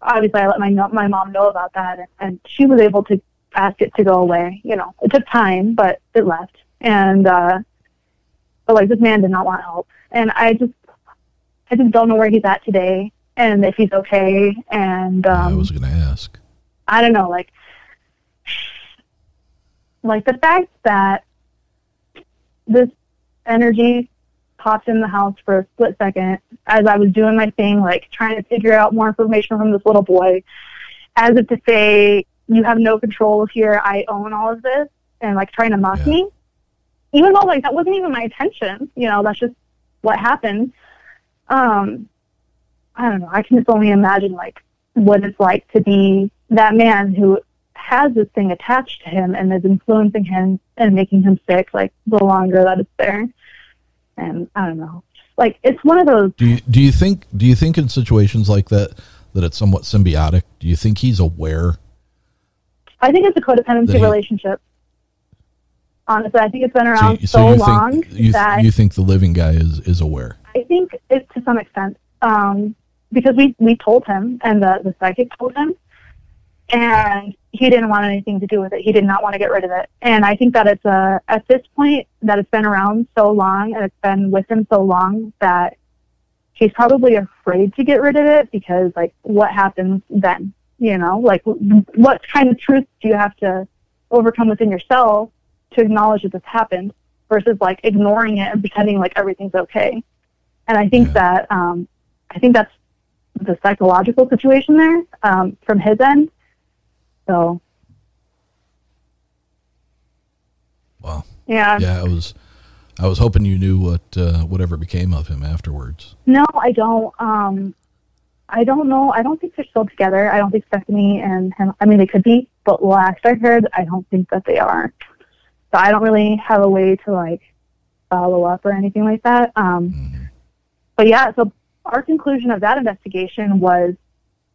obviously, I let my my mom know about that, and, and she was able to ask it to go away. You know, it took time, but it left. And uh, but like this man did not want help, and I just I just don't know where he's at today and if he's okay. And um, I was going to ask. I don't know, like, like the fact that this energy popped in the house for a split second as I was doing my thing, like trying to figure out more information from this little boy, as if to say, you have no control here, I own all of this, and like trying to mock Yeah. me. Even though like that wasn't even my intention, you know, that's just what happened. Um, I don't know. I can just only imagine like what it's like to be that man who has this thing attached to him and is influencing him and making him sick. Like the longer that it's there, and I don't know. Like it's one of those. Do you, do you think do you think in situations like that that it's somewhat symbiotic? Do you think he's aware? I think it's a codependency he- relationship. Honestly, I think it's been So, around you- so, so you long think you, that you think the living guy is is aware? I think it to some extent, um, because we we told him, and the the psychic told him, and he didn't want anything to do with it. He did not want to get rid of it. And I think that it's a at this point that it's been around so long and it's been with him so long that he's probably afraid to get rid of it because like what happens then? You know, like what kind of truth do you have to overcome within yourself to acknowledge that this happened versus like ignoring it and pretending like everything's okay. And I think that um, I think that's the psychological situation there um, from his end. So Wow. yeah, Yeah, I was I was hoping you knew what uh, whatever became of him afterwards. no, I don't. Um, I don't know. I don't think they're still together. I don't think Stephanie and him. I mean, they could be, but last I heard, I don't think that they are. So I don't really have a way to like follow up or anything like that. Um, but yeah, so our conclusion of that investigation was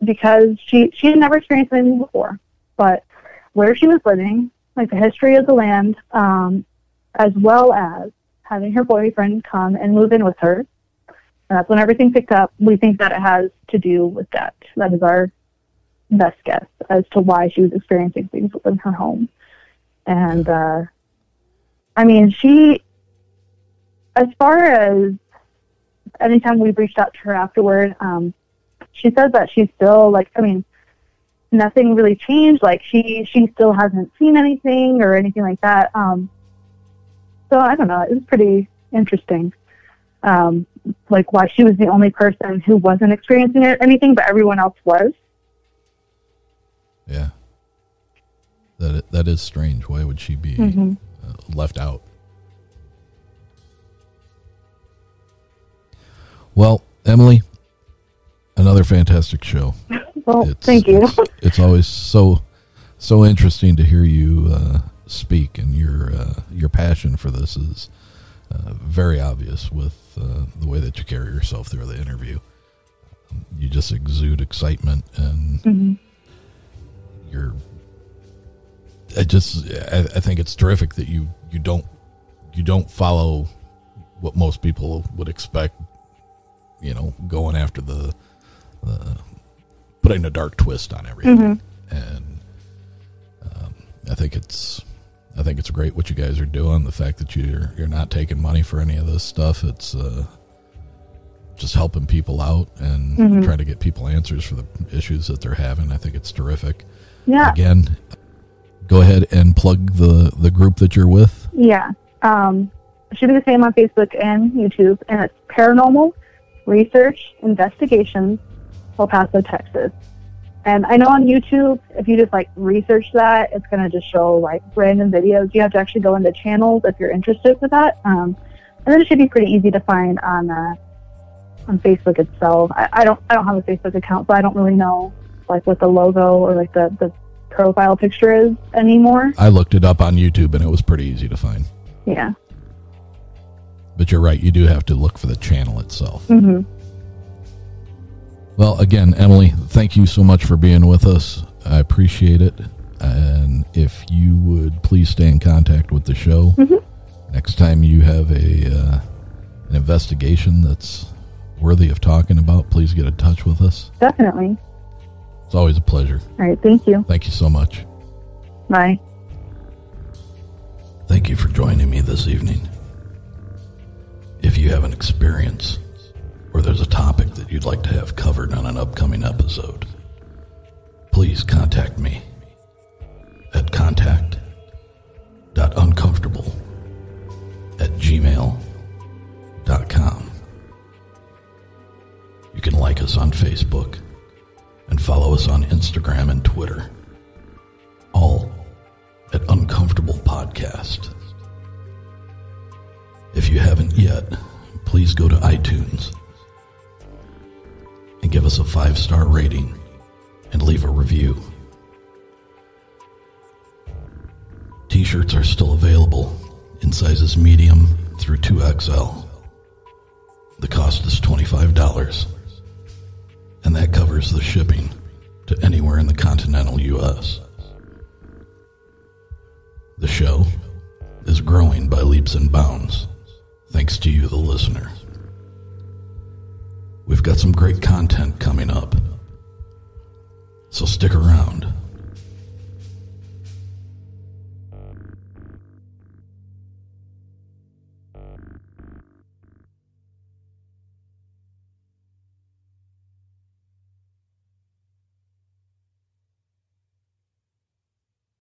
because she she had never experienced anything before, but where she was living, like the history of the land, um, as well as having her boyfriend come and move in with her. And that's when everything picked up. We think that it has to do with that. That is our best guess as to why she was experiencing things within her home. And uh, I mean, she, as far as anytime we've reached out to her afterward, um, she says that she's still like, I mean, nothing really changed. Like she, she still hasn't seen anything or anything like that. Um, so I don't know. It was pretty interesting. Um, like why she was the only person who wasn't experiencing anything, but everyone else was. Yeah. That that is strange. Why would she be Mhm. uh, left out? Well, Emily, another fantastic show. Well, thank you. It's always so so interesting to hear you uh, speak, and your uh, your passion for this is uh, very obvious with uh, the way that you carry yourself through the interview. You just exude excitement, and Mhm. you're. I just I, I think it's terrific that you you don't you don't follow what most people would expect. You know, going after the, the putting a dark twist on everything, Mhm. and um, I think it's I think it's great what you guys are doing. The fact that you're you're not taking money for any of this stuff, it's uh, just helping people out and Mhm. trying to get people answers for the issues that they're having. I think it's terrific. Yeah. Again, go ahead and plug the the group that you're with. Yeah. Um, should be the same on Facebook and YouTube, and it's Paranormal Research Investigations, El Paso, Texas. And I know on YouTube, if you just like research that, it's going to just show like random videos. You have to actually go into channels if you're interested with that. Um, and then it should be pretty easy to find on uh, on Facebook itself. I, I don't I don't have a Facebook account, so I don't really know like what the logo or like the the profile picture is anymore. I looked it up on YouTube and it was pretty easy to find. Yeah. But you're right, you do have to look for the channel itself. hmm Well, again, Emily, thank you so much for being with us. I appreciate it. And if you would please stay in contact with the show. Mhm. Next time you have a uh, an investigation that's worthy of talking about, please get in touch with us. Definitely. It's always a pleasure. All right. Thank you. Thank you so much. Bye. Thank you for joining me this evening. If you have an experience or there's a topic that you'd like to have covered on an upcoming episode, please contact me at contact.uncomfortable at gmail.com. You can like us on Facebook and follow us on Instagram and Twitter, all at Uncomfortable Podcast. If you haven't yet, please go to iTunes and give us a five star rating and leave a review. T shirts are still available in sizes medium through 2XL. The cost is $25, and that covers the shipping to anywhere in the continental U.S. The show is growing by leaps and bounds, thanks to you, the listener. We've got some great content coming up, so stick around